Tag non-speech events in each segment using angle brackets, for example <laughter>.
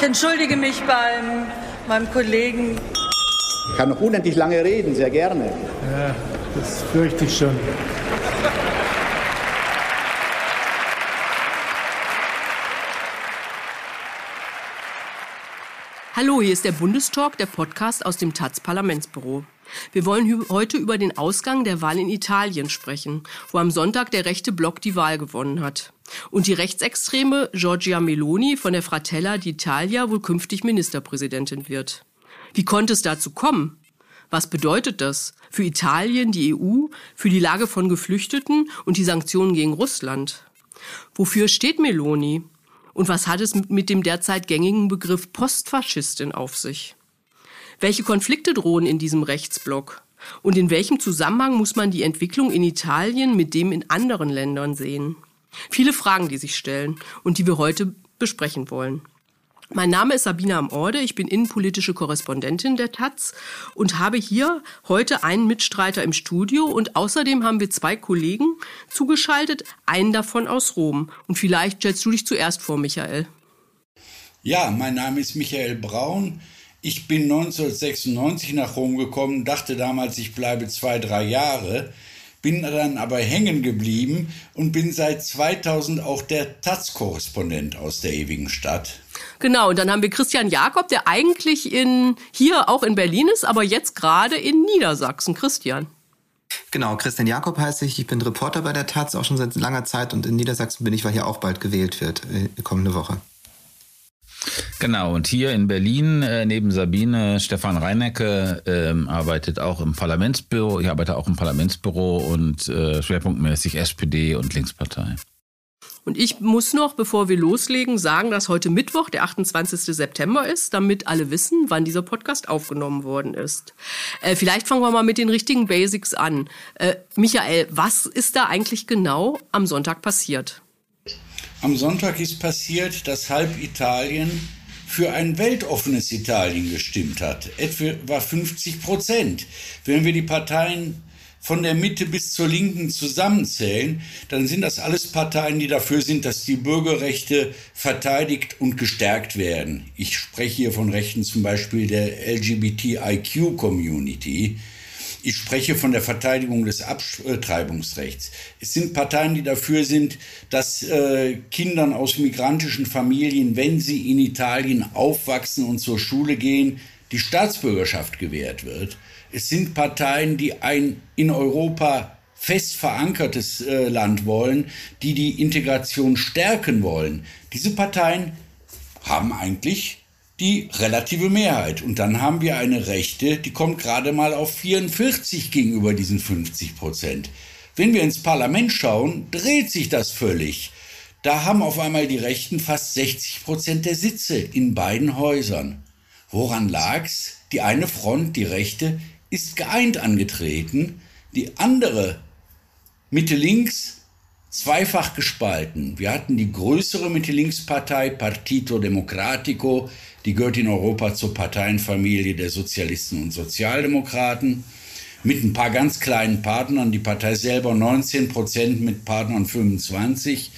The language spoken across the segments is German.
Ich entschuldige mich beim meinem Kollegen. Ich kann noch unendlich lange reden, sehr gerne. Ja, das fürchte ich schon. Hallo, hier ist der Bundestalk, der Podcast aus dem taz Parlamentsbüro. Wir wollen heute über den Ausgang der Wahl in Italien sprechen, wo am Sonntag der rechte Block die Wahl gewonnen hat. Und die rechtsextreme Giorgia Meloni von der Fratella d'Italia wohl künftig Ministerpräsidentin wird. Wie konnte es dazu kommen? Was bedeutet das für Italien, die EU, für die Lage von Geflüchteten und die Sanktionen gegen Russland? Wofür steht Meloni? Und was hat es mit dem derzeit gängigen Begriff Postfaschistin auf sich? Welche Konflikte drohen in diesem Rechtsblock? Und in welchem Zusammenhang muss man die Entwicklung in Italien mit dem in anderen Ländern sehen? Viele Fragen, die sich stellen und die wir heute besprechen wollen. Mein Name ist Sabina Amorde, ich bin innenpolitische Korrespondentin der Taz und habe hier heute einen Mitstreiter im Studio und außerdem haben wir zwei Kollegen zugeschaltet, einen davon aus Rom. Und vielleicht stellst du dich zuerst vor, Michael. Ja, mein Name ist Michael Braun. Ich bin 1996 nach Rom gekommen, dachte damals, ich bleibe zwei, drei Jahre bin dann aber hängen geblieben und bin seit 2000 auch der Taz-Korrespondent aus der ewigen Stadt. Genau, und dann haben wir Christian Jakob, der eigentlich in, hier auch in Berlin ist, aber jetzt gerade in Niedersachsen. Christian. Genau, Christian Jakob heiße ich. Ich bin Reporter bei der Taz, auch schon seit langer Zeit und in Niedersachsen bin ich, weil hier auch bald gewählt wird, äh, kommende Woche. Genau, und hier in Berlin äh, neben Sabine Stefan Reinecke ähm, arbeitet auch im Parlamentsbüro. Ich arbeite auch im Parlamentsbüro und äh, schwerpunktmäßig SPD und Linkspartei. Und ich muss noch, bevor wir loslegen, sagen, dass heute Mittwoch, der 28. September ist, damit alle wissen, wann dieser Podcast aufgenommen worden ist. Äh, vielleicht fangen wir mal mit den richtigen Basics an. Äh, Michael, was ist da eigentlich genau am Sonntag passiert? Am Sonntag ist passiert, dass halb Italien für ein weltoffenes Italien gestimmt hat. Etwa 50 Prozent. Wenn wir die Parteien von der Mitte bis zur Linken zusammenzählen, dann sind das alles Parteien, die dafür sind, dass die Bürgerrechte verteidigt und gestärkt werden. Ich spreche hier von Rechten zum Beispiel der LGBTIQ-Community. Ich spreche von der Verteidigung des Abtreibungsrechts. Es sind Parteien, die dafür sind, dass äh, Kindern aus migrantischen Familien, wenn sie in Italien aufwachsen und zur Schule gehen, die Staatsbürgerschaft gewährt wird. Es sind Parteien, die ein in Europa fest verankertes äh, Land wollen, die die Integration stärken wollen. Diese Parteien haben eigentlich die relative Mehrheit. Und dann haben wir eine Rechte, die kommt gerade mal auf 44 gegenüber diesen 50 Prozent. Wenn wir ins Parlament schauen, dreht sich das völlig. Da haben auf einmal die Rechten fast 60 Prozent der Sitze in beiden Häusern. Woran lag's? Die eine Front, die Rechte, ist geeint angetreten, die andere Mitte-Links zweifach gespalten. Wir hatten die größere Mitte-Links-Partei Partito Democratico, die gehört in Europa zur Parteienfamilie der Sozialisten und Sozialdemokraten, mit ein paar ganz kleinen Partnern, die Partei selber 19 Prozent, mit Partnern 25.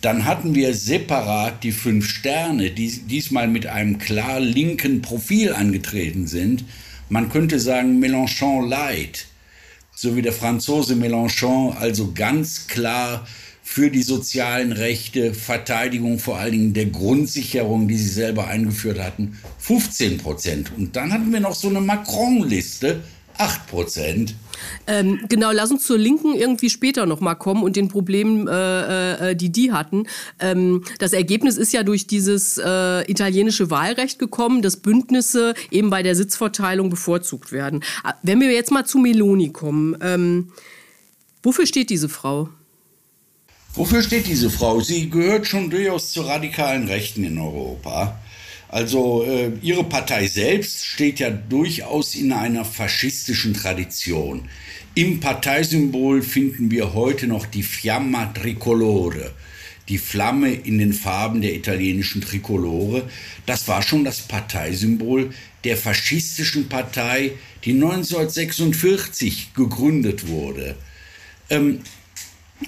Dann hatten wir separat die fünf Sterne, die diesmal mit einem klar linken Profil angetreten sind. Man könnte sagen Mélenchon Light so wie der Franzose Mélenchon, also ganz klar für die sozialen Rechte, Verteidigung vor allen Dingen der Grundsicherung, die sie selber eingeführt hatten, 15 Prozent. Und dann hatten wir noch so eine Macron-Liste, 8 Prozent. Ähm, genau, lass uns zur Linken irgendwie später nochmal kommen und den Problemen, äh, äh, die die hatten. Ähm, das Ergebnis ist ja durch dieses äh, italienische Wahlrecht gekommen, dass Bündnisse eben bei der Sitzverteilung bevorzugt werden. Äh, wenn wir jetzt mal zu Meloni kommen, ähm, wofür steht diese Frau? Wofür steht diese Frau? Sie gehört schon durchaus zu radikalen Rechten in Europa. Also äh, ihre Partei selbst steht ja durchaus in einer faschistischen Tradition. Im Parteisymbol finden wir heute noch die Fiamma Tricolore, die Flamme in den Farben der italienischen Tricolore. Das war schon das Parteisymbol der faschistischen Partei, die 1946 gegründet wurde. Ähm,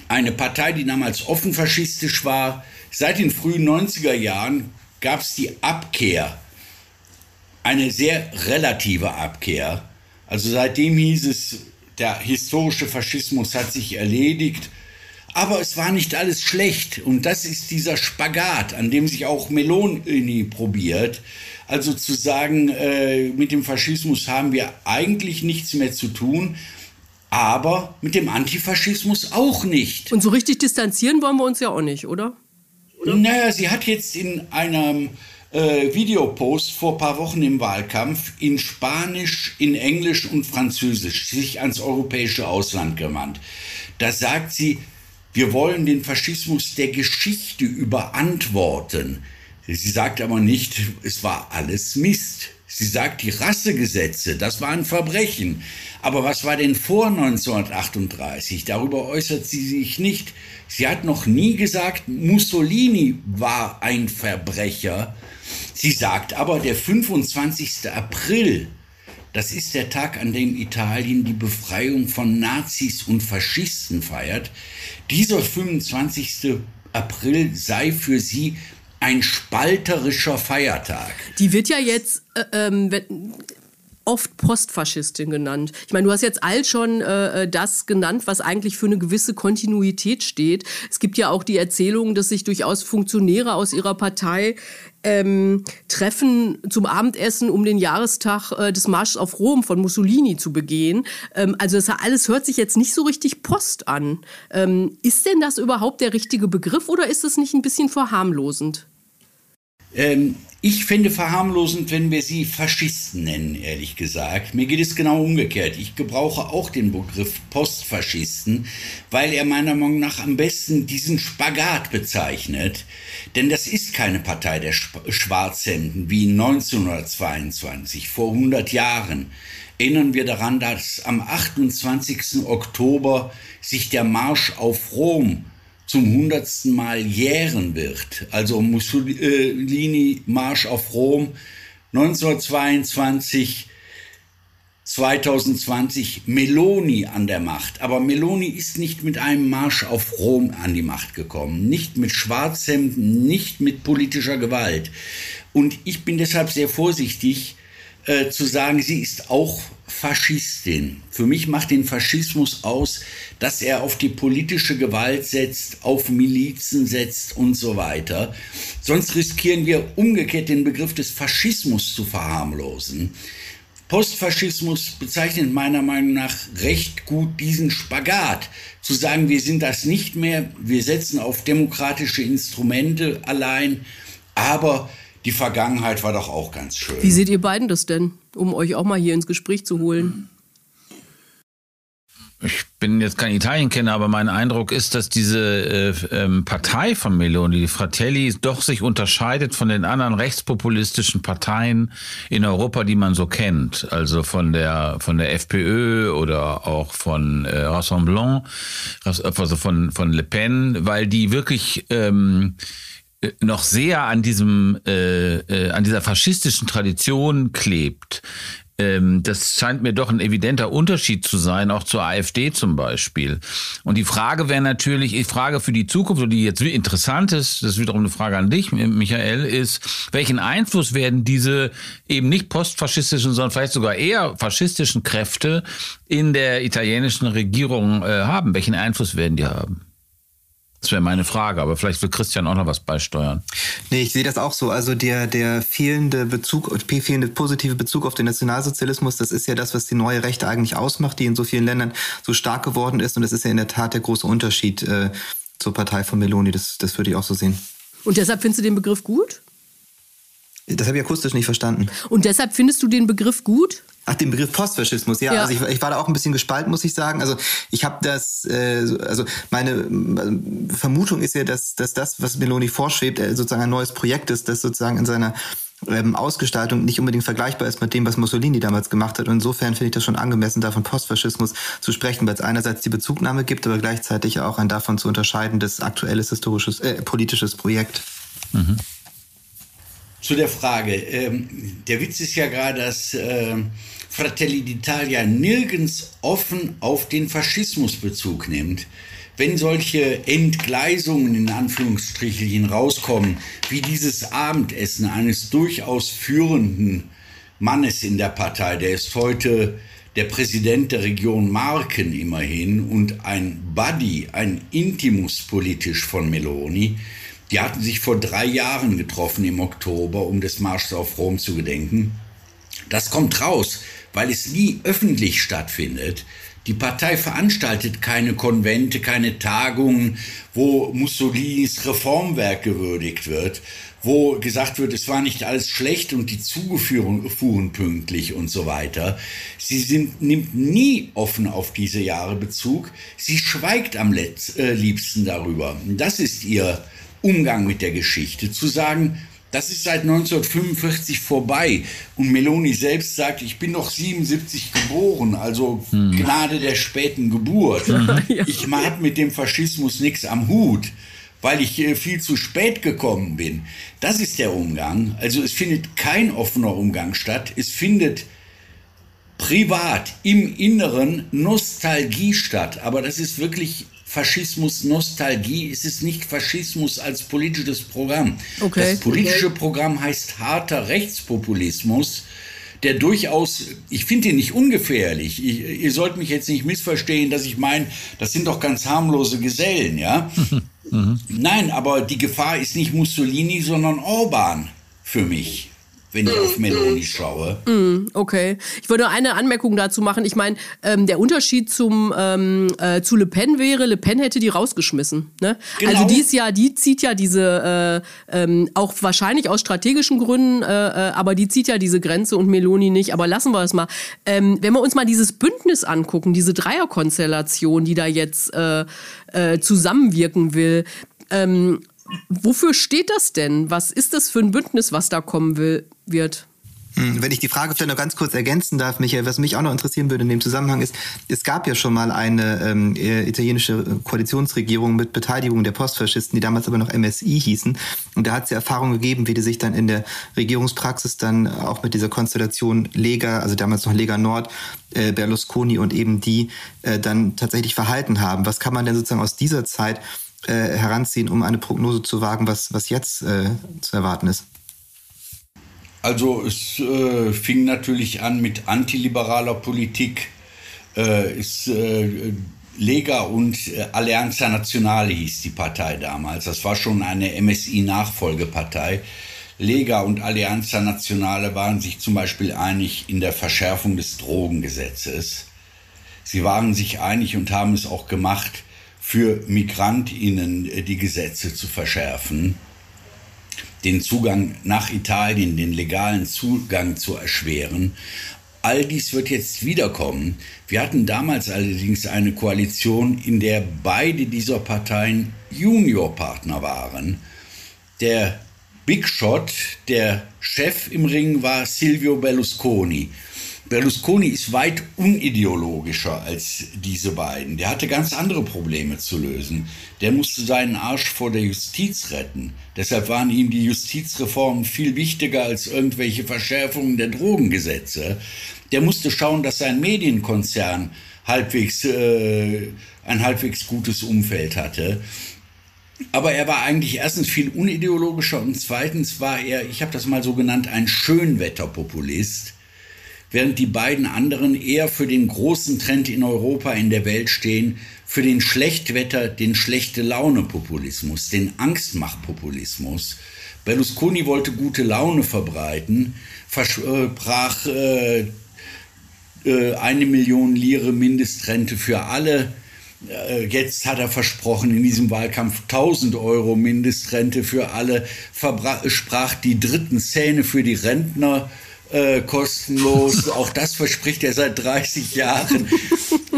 eine Partei, die damals offen faschistisch war. Seit den frühen 90er Jahren gab es die Abkehr, eine sehr relative Abkehr. Also seitdem hieß es, der historische Faschismus hat sich erledigt, aber es war nicht alles schlecht. Und das ist dieser Spagat, an dem sich auch Meloni probiert. Also zu sagen, äh, mit dem Faschismus haben wir eigentlich nichts mehr zu tun, aber mit dem Antifaschismus auch nicht. Und so richtig distanzieren wollen wir uns ja auch nicht, oder? Oder? Naja, sie hat jetzt in einem äh, Videopost vor ein paar Wochen im Wahlkampf in Spanisch, in Englisch und Französisch sich ans europäische Ausland gewandt. Da sagt sie, wir wollen den Faschismus der Geschichte überantworten. Sie sagt aber nicht, es war alles Mist. Sie sagt, die Rassegesetze, das war ein Verbrechen. Aber was war denn vor 1938? Darüber äußert sie sich nicht. Sie hat noch nie gesagt, Mussolini war ein Verbrecher. Sie sagt aber, der 25. April, das ist der Tag, an dem Italien die Befreiung von Nazis und Faschisten feiert. Dieser 25. April sei für sie ein spalterischer Feiertag. Die wird ja jetzt äh, ähm, oft Postfaschistin genannt. Ich meine, du hast jetzt all schon äh, äh, das genannt, was eigentlich für eine gewisse Kontinuität steht. Es gibt ja auch die Erzählung, dass sich durchaus Funktionäre aus ihrer Partei ähm, treffen zum Abendessen, um den Jahrestag äh, des Marsches auf Rom von Mussolini zu begehen. Ähm, also das alles hört sich jetzt nicht so richtig Post an. Ähm, ist denn das überhaupt der richtige Begriff oder ist es nicht ein bisschen verharmlosend? Ich finde verharmlosend, wenn wir sie Faschisten nennen, ehrlich gesagt. Mir geht es genau umgekehrt. Ich gebrauche auch den Begriff Postfaschisten, weil er meiner Meinung nach am besten diesen Spagat bezeichnet. Denn das ist keine Partei der Schwarzhemden wie 1922, vor 100 Jahren. Erinnern wir daran, dass am 28. Oktober sich der Marsch auf Rom zum hundertsten Mal jähren wird. Also Mussolini Marsch auf Rom 1922, 2020 Meloni an der Macht. Aber Meloni ist nicht mit einem Marsch auf Rom an die Macht gekommen. Nicht mit Schwarzhemden, nicht mit politischer Gewalt. Und ich bin deshalb sehr vorsichtig äh, zu sagen, sie ist auch Faschistin. Für mich macht den Faschismus aus, dass er auf die politische Gewalt setzt, auf Milizen setzt und so weiter. Sonst riskieren wir umgekehrt den Begriff des Faschismus zu verharmlosen. Postfaschismus bezeichnet meiner Meinung nach recht gut diesen Spagat, zu sagen, wir sind das nicht mehr, wir setzen auf demokratische Instrumente allein, aber die Vergangenheit war doch auch ganz schön. Wie seht ihr beiden das denn, um euch auch mal hier ins Gespräch zu holen? Ich bin jetzt kein Italienkenner, aber mein Eindruck ist, dass diese äh, ähm, Partei von Meloni, die Fratelli, doch sich unterscheidet von den anderen rechtspopulistischen Parteien in Europa, die man so kennt. Also von der von der FPÖ oder auch von äh, Rassemblement, also von von Le Pen, weil die wirklich ähm, äh, noch sehr an diesem äh, äh, an dieser faschistischen Tradition klebt. Ähm, das scheint mir doch ein evidenter Unterschied zu sein, auch zur AfD zum Beispiel. Und die Frage wäre natürlich, die Frage für die Zukunft, die jetzt interessant ist, das ist wiederum eine Frage an dich, Michael, ist, welchen Einfluss werden diese eben nicht postfaschistischen, sondern vielleicht sogar eher faschistischen Kräfte in der italienischen Regierung äh, haben? Welchen Einfluss werden die haben? Das wäre meine Frage, aber vielleicht will Christian auch noch was beisteuern. Nee, ich sehe das auch so. Also der, der fehlende Bezug, fehlende positive Bezug auf den Nationalsozialismus, das ist ja das, was die neue Rechte eigentlich ausmacht, die in so vielen Ländern so stark geworden ist. Und das ist ja in der Tat der große Unterschied äh, zur Partei von Meloni. Das, das würde ich auch so sehen. Und deshalb findest du den Begriff gut? Das habe ich akustisch nicht verstanden. Und deshalb findest du den Begriff gut? Ach, den Begriff Postfaschismus, ja. ja. Also ich, ich, war da auch ein bisschen gespalten, muss ich sagen. Also ich habe das, äh, also meine äh, Vermutung ist ja, dass, dass das, was Meloni vorschwebt, äh, sozusagen ein neues Projekt ist, das sozusagen in seiner ähm, Ausgestaltung nicht unbedingt vergleichbar ist mit dem, was Mussolini damals gemacht hat. Und insofern finde ich das schon angemessen, davon Postfaschismus zu sprechen, weil es einerseits die Bezugnahme gibt, aber gleichzeitig auch ein davon zu unterscheidendes aktuelles historisches, äh, politisches Projekt. Mhm. Zu der Frage. Ähm, der Witz ist ja gerade, dass äh, Fratelli d'Italia nirgends offen auf den Faschismus Bezug nimmt. Wenn solche Entgleisungen in Anführungsstrichen rauskommen, wie dieses Abendessen eines durchaus führenden Mannes in der Partei, der ist heute der Präsident der Region Marken immerhin und ein Buddy, ein Intimus politisch von Meloni, die hatten sich vor drei Jahren getroffen im Oktober, um des Marsches auf Rom zu gedenken. Das kommt raus, weil es nie öffentlich stattfindet. Die Partei veranstaltet keine Konvente, keine Tagungen, wo Mussolinis Reformwerk gewürdigt wird, wo gesagt wird, es war nicht alles schlecht und die Züge fuhren pünktlich und so weiter. Sie sind, nimmt nie offen auf diese Jahre Bezug. Sie schweigt am letz, äh, liebsten darüber. Das ist ihr Umgang mit der Geschichte. Zu sagen, das ist seit 1945 vorbei. Und Meloni selbst sagt, ich bin noch 77 geboren, also hm. Gnade der späten Geburt. <laughs> Ich habe mit dem Faschismus nichts am Hut, weil ich äh, viel zu spät gekommen bin. Das ist der Umgang. Also es findet kein offener Umgang statt. Es findet privat im Inneren Nostalgie statt. Aber das ist wirklich Faschismus Nostalgie, ist es nicht Faschismus als politisches Programm. Okay. Das politische okay. Programm heißt harter Rechtspopulismus, der durchaus, ich finde ihn nicht ungefährlich. Ich, ihr sollt mich jetzt nicht missverstehen, dass ich meine, das sind doch ganz harmlose Gesellen, ja. <laughs> Mhm. Nein, aber die Gefahr ist nicht Mussolini, sondern Orban für mich wenn ich auf Meloni schaue. Mm, okay. Ich würde eine Anmerkung dazu machen. Ich meine, ähm, der Unterschied zum, ähm, äh, zu Le Pen wäre, Le Pen hätte die rausgeschmissen. Ne? Genau. Also die ist ja, die zieht ja diese, äh, ähm, auch wahrscheinlich aus strategischen Gründen, äh, äh, aber die zieht ja diese Grenze und Meloni nicht. Aber lassen wir es mal. Ähm, wenn wir uns mal dieses Bündnis angucken, diese Dreierkonstellation, die da jetzt äh, äh, zusammenwirken will, ähm, Wofür steht das denn? Was ist das für ein Bündnis, was da kommen will, wird? Hm, wenn ich die Frage vielleicht noch ganz kurz ergänzen darf, Michael, was mich auch noch interessieren würde in dem Zusammenhang ist, es gab ja schon mal eine ähm, äh, italienische Koalitionsregierung mit Beteiligung der Postfaschisten, die damals aber noch MSI hießen. Und da hat es ja Erfahrungen gegeben, wie die sich dann in der Regierungspraxis dann auch mit dieser Konstellation Lega, also damals noch Lega Nord, äh, Berlusconi und eben die äh, dann tatsächlich verhalten haben. Was kann man denn sozusagen aus dieser Zeit äh, heranziehen, um eine Prognose zu wagen, was, was jetzt äh, zu erwarten ist? Also es äh, fing natürlich an mit antiliberaler Politik. Äh, es, äh, Lega und äh, Alleanza Nazionale hieß die Partei damals. Das war schon eine MSI-Nachfolgepartei. Lega und Alleanza Nazionale waren sich zum Beispiel einig in der Verschärfung des Drogengesetzes. Sie waren sich einig und haben es auch gemacht, für Migrantinnen äh, die Gesetze zu verschärfen den Zugang nach Italien, den legalen Zugang zu erschweren. All dies wird jetzt wiederkommen. Wir hatten damals allerdings eine Koalition, in der beide dieser Parteien Juniorpartner waren. Der Big Shot, der Chef im Ring war Silvio Berlusconi. Berlusconi ist weit unideologischer als diese beiden. Der hatte ganz andere Probleme zu lösen. Der musste seinen Arsch vor der Justiz retten. Deshalb waren ihm die Justizreformen viel wichtiger als irgendwelche Verschärfungen der Drogengesetze. Der musste schauen, dass sein Medienkonzern halbwegs, äh, ein halbwegs gutes Umfeld hatte. Aber er war eigentlich erstens viel unideologischer und zweitens war er, ich habe das mal so genannt, ein Schönwetterpopulist während die beiden anderen eher für den großen Trend in Europa, in der Welt stehen, für den Schlechtwetter, den schlechte Laune-Populismus, den Angstmach-Populismus. Berlusconi wollte gute Laune verbreiten, versprach äh, äh, eine Million Lire Mindestrente für alle. Äh, jetzt hat er versprochen, in diesem Wahlkampf 1000 Euro Mindestrente für alle, versprach die dritten Zähne für die Rentner äh, kostenlos. Auch das verspricht er seit 30 Jahren.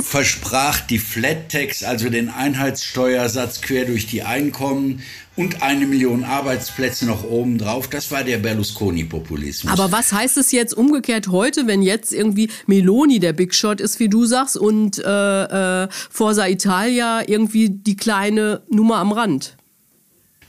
Versprach die Flat Tax, also den Einheitssteuersatz quer durch die Einkommen und eine Million Arbeitsplätze noch oben drauf. Das war der Berlusconi-Populismus. Aber was heißt es jetzt umgekehrt heute, wenn jetzt irgendwie Meloni der Big Shot ist, wie du sagst, und äh, äh, Forza Italia irgendwie die kleine Nummer am Rand?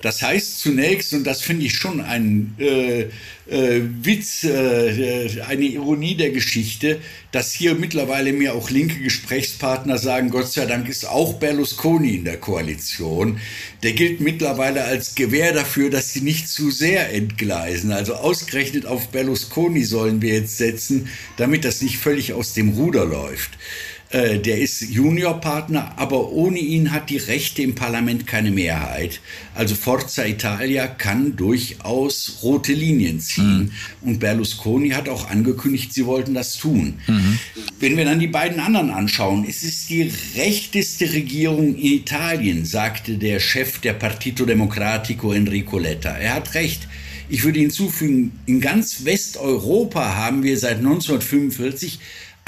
Das heißt zunächst, und das finde ich schon ein äh, äh, Witz, äh, eine Ironie der Geschichte, dass hier mittlerweile mir auch linke Gesprächspartner sagen, Gott sei Dank ist auch Berlusconi in der Koalition. Der gilt mittlerweile als Gewähr dafür, dass sie nicht zu sehr entgleisen. Also ausgerechnet auf Berlusconi sollen wir jetzt setzen, damit das nicht völlig aus dem Ruder läuft. Äh, der ist Juniorpartner, aber ohne ihn hat die Rechte im Parlament keine Mehrheit. Also Forza Italia kann durchaus rote Linien ziehen. Mhm. Und Berlusconi hat auch angekündigt, sie wollten das tun. Mhm. Wenn wir dann die beiden anderen anschauen, es ist die rechteste Regierung in Italien, sagte der Chef der Partito Democratico Enrico Letta. Er hat recht. Ich würde hinzufügen, in ganz Westeuropa haben wir seit 1945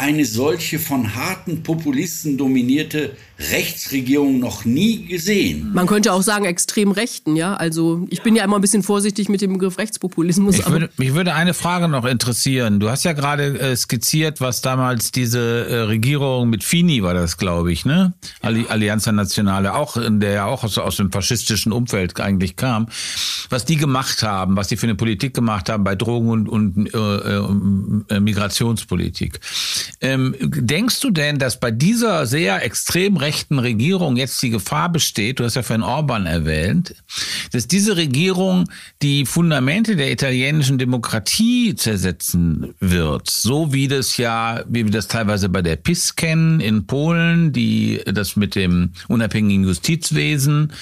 eine solche von harten Populisten dominierte Rechtsregierung noch nie gesehen. Man könnte auch sagen extrem Rechten, ja. Also ich bin ja immer ein bisschen vorsichtig mit dem Begriff Rechtspopulismus. Ich würde, mich würde eine Frage noch interessieren. Du hast ja gerade äh, skizziert, was damals diese äh, Regierung mit Fini war das, glaube ich, ne? Alli Allianza Nazionale, auch in der ja auch aus, aus dem faschistischen Umfeld eigentlich kam, was die gemacht haben, was die für eine Politik gemacht haben bei Drogen und, und äh, äh, Migrationspolitik. Ähm, denkst du denn, dass bei dieser sehr extrem rechten Regierung jetzt die Gefahr besteht, du hast ja vorhin Orban erwähnt, dass diese Regierung die Fundamente der italienischen Demokratie zersetzen wird, so wie das ja, wie wir das teilweise bei der PIS kennen in Polen, die das mit dem unabhängigen Justizwesen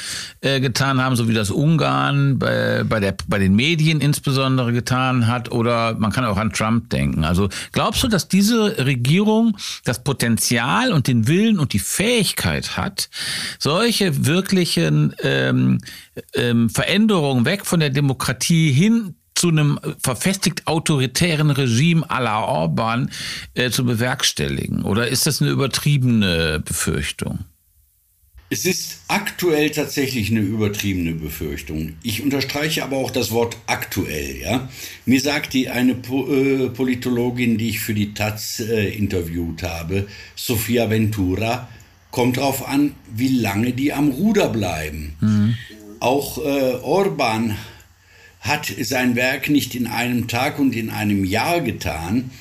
äh, getan haben, so wie das Ungarn bei, bei, der, bei den Medien insbesondere getan hat, oder man kann auch an Trump denken. Also glaubst du, dass diese Regierung das Potenzial und den Willen und die Fähigkeit hat, solche wirklichen ähm, ähm, Veränderungen weg von der Demokratie hin zu einem verfestigt autoritären Regime à la Orban äh, zu bewerkstelligen? Oder ist das eine übertriebene Befürchtung? Es ist aktuell tatsächlich eine übertriebene Befürchtung. Ich unterstreiche aber auch das Wort aktuell. Ja? Mir sagt die eine po äh, Politologin, die ich für die Taz äh, interviewt habe, Sofia Ventura, kommt darauf an, wie lange die am Ruder bleiben. Mhm. Auch äh, Orban hat sein Werk nicht in einem Tag und in einem Jahr getan.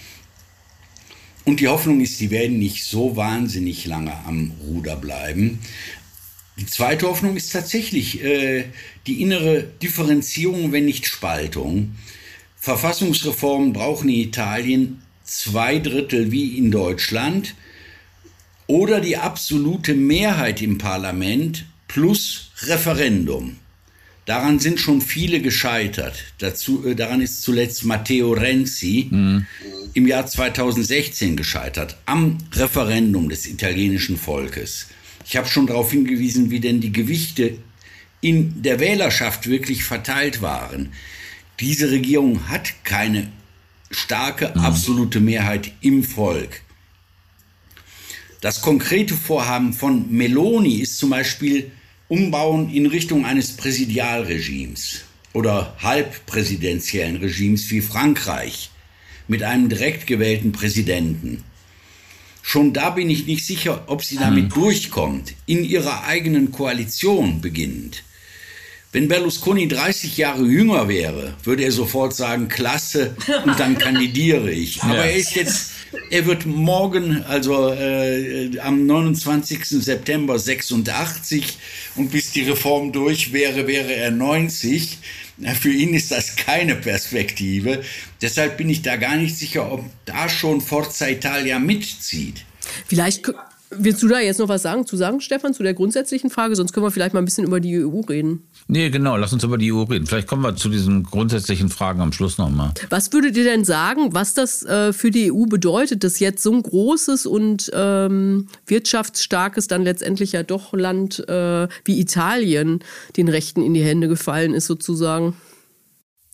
Und die Hoffnung ist, die werden nicht so wahnsinnig lange am Ruder bleiben. Die zweite Hoffnung ist tatsächlich äh, die innere Differenzierung, wenn nicht Spaltung. Verfassungsreformen brauchen in Italien zwei Drittel wie in Deutschland oder die absolute Mehrheit im Parlament plus Referendum. Daran sind schon viele gescheitert. Dazu, äh, daran ist zuletzt Matteo Renzi mhm. im Jahr 2016 gescheitert, am Referendum des italienischen Volkes. Ich habe schon darauf hingewiesen, wie denn die Gewichte in der Wählerschaft wirklich verteilt waren. Diese Regierung hat keine starke mhm. absolute Mehrheit im Volk. Das konkrete Vorhaben von Meloni ist zum Beispiel Umbauen in Richtung eines Präsidialregimes oder halbpräsidentiellen Regimes wie Frankreich mit einem direkt gewählten Präsidenten. Schon da bin ich nicht sicher, ob sie damit hm. durchkommt, in ihrer eigenen Koalition beginnend. Wenn Berlusconi 30 Jahre jünger wäre, würde er sofort sagen, klasse, und dann <laughs> kandidiere ich. Aber er ist jetzt, er wird morgen, also äh, am 29. September 86 und bis die Reform durch wäre, wäre er 90. Für ihn ist das keine Perspektive. Deshalb bin ich da gar nicht sicher, ob da schon Forza Italia mitzieht. Vielleicht willst du da jetzt noch was sagen, zu sagen, Stefan, zu der grundsätzlichen Frage? Sonst können wir vielleicht mal ein bisschen über die EU reden. Nee, genau, lass uns über die EU reden. Vielleicht kommen wir zu diesen grundsätzlichen Fragen am Schluss nochmal. Was würdet ihr denn sagen, was das äh, für die EU bedeutet, dass jetzt so ein großes und ähm, wirtschaftsstarkes, dann letztendlich ja doch Land äh, wie Italien den Rechten in die Hände gefallen ist, sozusagen?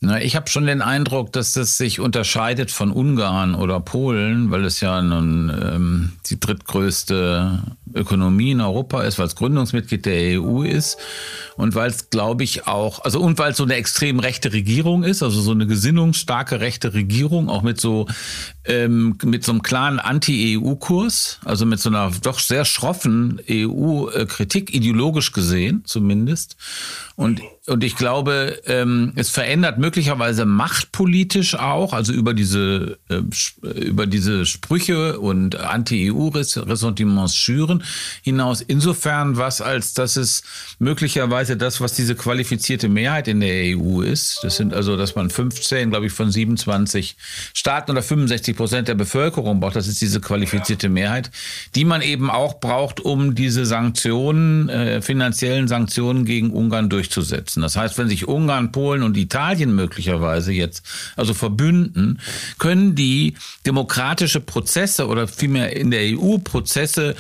Na, ich habe schon den Eindruck, dass das sich unterscheidet von Ungarn oder Polen, weil es ja nun ähm, die drittgrößte Ökonomie in Europa ist, weil es Gründungsmitglied der EU ist und weil es, glaube ich, auch, also und weil es so eine extrem rechte Regierung ist, also so eine gesinnungsstarke rechte Regierung, auch mit so ähm, mit so einem klaren Anti-EU-Kurs, also mit so einer doch sehr schroffen EU-Kritik, ideologisch gesehen zumindest. Und und ich glaube, ähm, es verändert möglicherweise machtpolitisch auch, also über diese, äh, über diese Sprüche und Anti-EU-Ressentiments schüren hinaus. Insofern was, als dass es möglicherweise das, was diese qualifizierte Mehrheit in der EU ist, das sind also, dass man 15, glaube ich, von 27 Staaten oder 65 Prozent der Bevölkerung braucht, das ist diese qualifizierte Mehrheit, die man eben auch braucht, um diese Sanktionen, äh, finanziellen Sanktionen gegen Ungarn durchzusetzen. Das heißt, wenn sich Ungarn, Polen und Italien möglicherweise jetzt also verbünden, können die demokratische Prozesse oder vielmehr in der EU Prozesse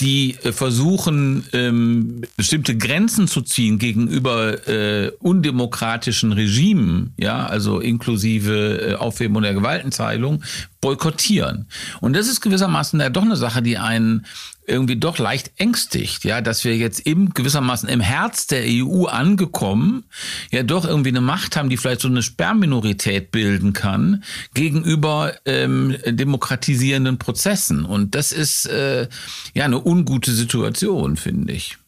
die äh, versuchen, ähm, bestimmte Grenzen zu ziehen gegenüber äh, undemokratischen Regimen, ja, also inklusive äh, Aufhebung der Gewaltenteilung, boykottieren. Und das ist gewissermaßen ja doch eine Sache, die einen irgendwie doch leicht ängstigt, ja, dass wir jetzt im gewissermaßen im Herz der EU angekommen, ja doch irgendwie eine Macht haben, die vielleicht so eine Sperrminorität bilden kann gegenüber ähm, demokratisierenden Prozessen. Und das ist äh, ja eine ungute Situation, finde ich.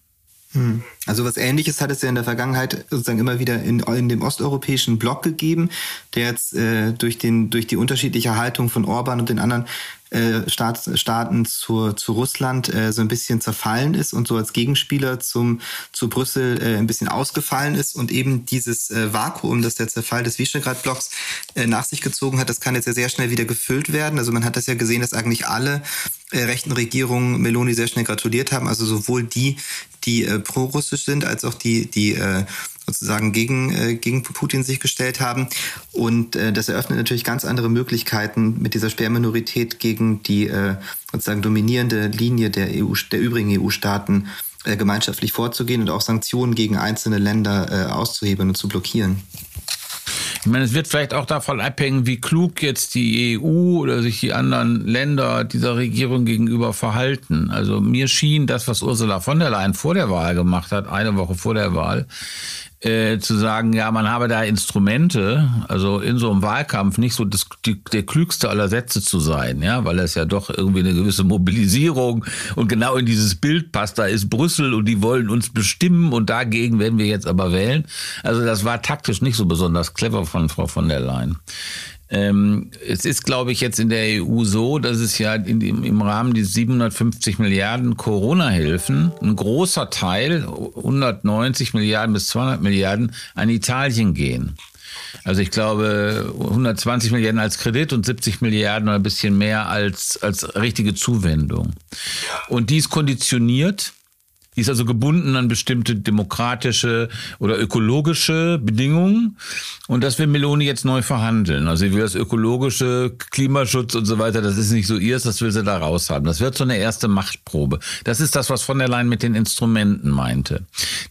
Hm. Also was Ähnliches hat es ja in der Vergangenheit sozusagen immer wieder in, in dem osteuropäischen Block gegeben, der jetzt äh, durch, den, durch die unterschiedliche Haltung von Orban und den anderen äh, Staat, Staaten zu, zu Russland äh, so ein bisschen zerfallen ist und so als Gegenspieler zum, zu Brüssel äh, ein bisschen ausgefallen ist und eben dieses äh, Vakuum, das der Zerfall des Visegrad-Blocks äh, nach sich gezogen hat, das kann jetzt ja sehr schnell wieder gefüllt werden. Also man hat das ja gesehen, dass eigentlich alle äh, rechten Regierungen Meloni sehr schnell gratuliert haben, also sowohl die, die äh, pro-russisch sind, als auch die, die äh, sozusagen gegen, äh, gegen Putin sich gestellt haben. Und äh, das eröffnet natürlich ganz andere Möglichkeiten mit dieser Sperrminorität gegen die äh, sozusagen dominierende Linie der EU, der übrigen EU-Staaten gemeinschaftlich vorzugehen und auch Sanktionen gegen einzelne Länder äh, auszuhebeln und zu blockieren. Ich meine, es wird vielleicht auch davon abhängen, wie klug jetzt die EU oder sich die anderen Länder dieser Regierung gegenüber verhalten. Also mir schien das, was Ursula von der Leyen vor der Wahl gemacht hat, eine Woche vor der Wahl, äh, zu sagen, ja, man habe da Instrumente, also in so einem Wahlkampf nicht so das, die, der klügste aller Sätze zu sein, ja, weil es ja doch irgendwie eine gewisse Mobilisierung und genau in dieses Bild passt, da ist Brüssel und die wollen uns bestimmen und dagegen werden wir jetzt aber wählen. Also das war taktisch nicht so besonders clever von Frau von der Leyen. Ähm, es ist, glaube ich, jetzt in der EU so, dass es ja in, im, Rahmen dieser 750 Milliarden Corona-Hilfen ein großer Teil, 190 Milliarden bis 200 Milliarden, an Italien gehen. Also ich glaube 120 Milliarden als Kredit und 70 Milliarden oder ein bisschen mehr als, als richtige Zuwendung. Und die ist konditioniert die ist also gebunden an bestimmte demokratische oder ökologische Bedingungen. Und das will Meloni jetzt neu verhandeln. Also sie will das ökologische Klimaschutz und so weiter, das ist nicht so ihrs, das will sie da raus haben. Das wird so eine erste Machtprobe. Das ist das, was von der Leyen mit den Instrumenten meinte.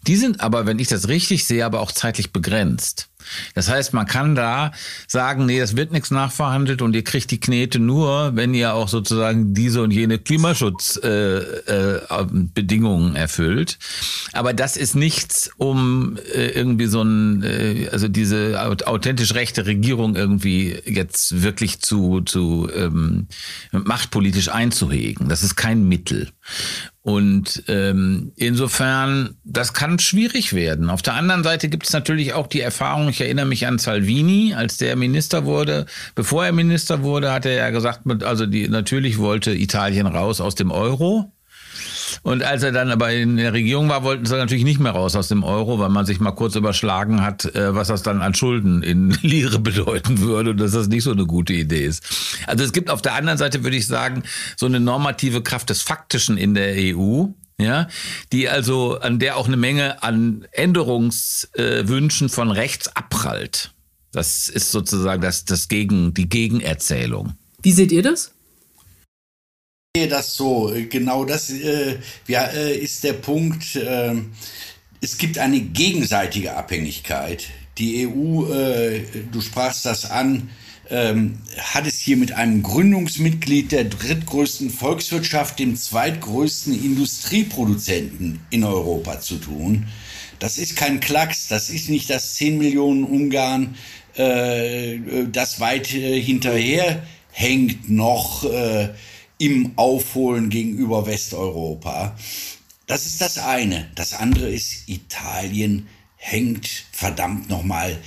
Die sind aber, wenn ich das richtig sehe, aber auch zeitlich begrenzt. Das heißt, man kann da sagen, nee, das wird nichts nachverhandelt und ihr kriegt die Knete nur, wenn ihr auch sozusagen diese und jene Klimaschutzbedingungen äh, äh, erfüllt. Aber das ist nichts, um äh, irgendwie so ein, äh, also diese authentisch rechte Regierung irgendwie jetzt wirklich zu, zu ähm, machtpolitisch einzuhegen. Das ist kein Mittel. Und ähm, insofern, das kann schwierig werden. Auf der anderen Seite gibt es natürlich auch die Erfahrung, ich erinnere mich an Salvini, als der Minister wurde. Bevor er Minister wurde, hat er ja gesagt, also die, natürlich wollte Italien raus aus dem Euro. Und als er dann aber in der Regierung war, wollten sie natürlich nicht mehr raus aus dem Euro, weil man sich mal kurz überschlagen hat, äh, was das dann an Schulden in <laughs> Lire bedeuten würde und dass das nicht so eine gute Idee ist. Also es gibt auf der anderen Seite, würde ich sagen, so eine normative Kraft des Faktischen in der EU, ja, die also an der auch eine Menge an Änderungswünschen von rechts abprallt. Das ist sozusagen das, das Gegen, die Gegenerzählung. Wie seht ihr das? Das so. Genau das äh, ja, äh, ist der Punkt. Äh, es gibt eine gegenseitige Abhängigkeit. Die EU, äh, du sprachst das an, ähm, hat es hier mit einem Gründungsmitglied der drittgrößten Volkswirtschaft, dem zweitgrößten Industrieproduzenten in Europa zu tun. Das ist kein Klacks, das ist nicht das 10 Millionen Ungarn, äh, das weit äh, hinterher hängt noch äh, im Aufholen gegenüber Westeuropa. Das ist das eine. Das andere ist, Italien hängt verdammt nochmal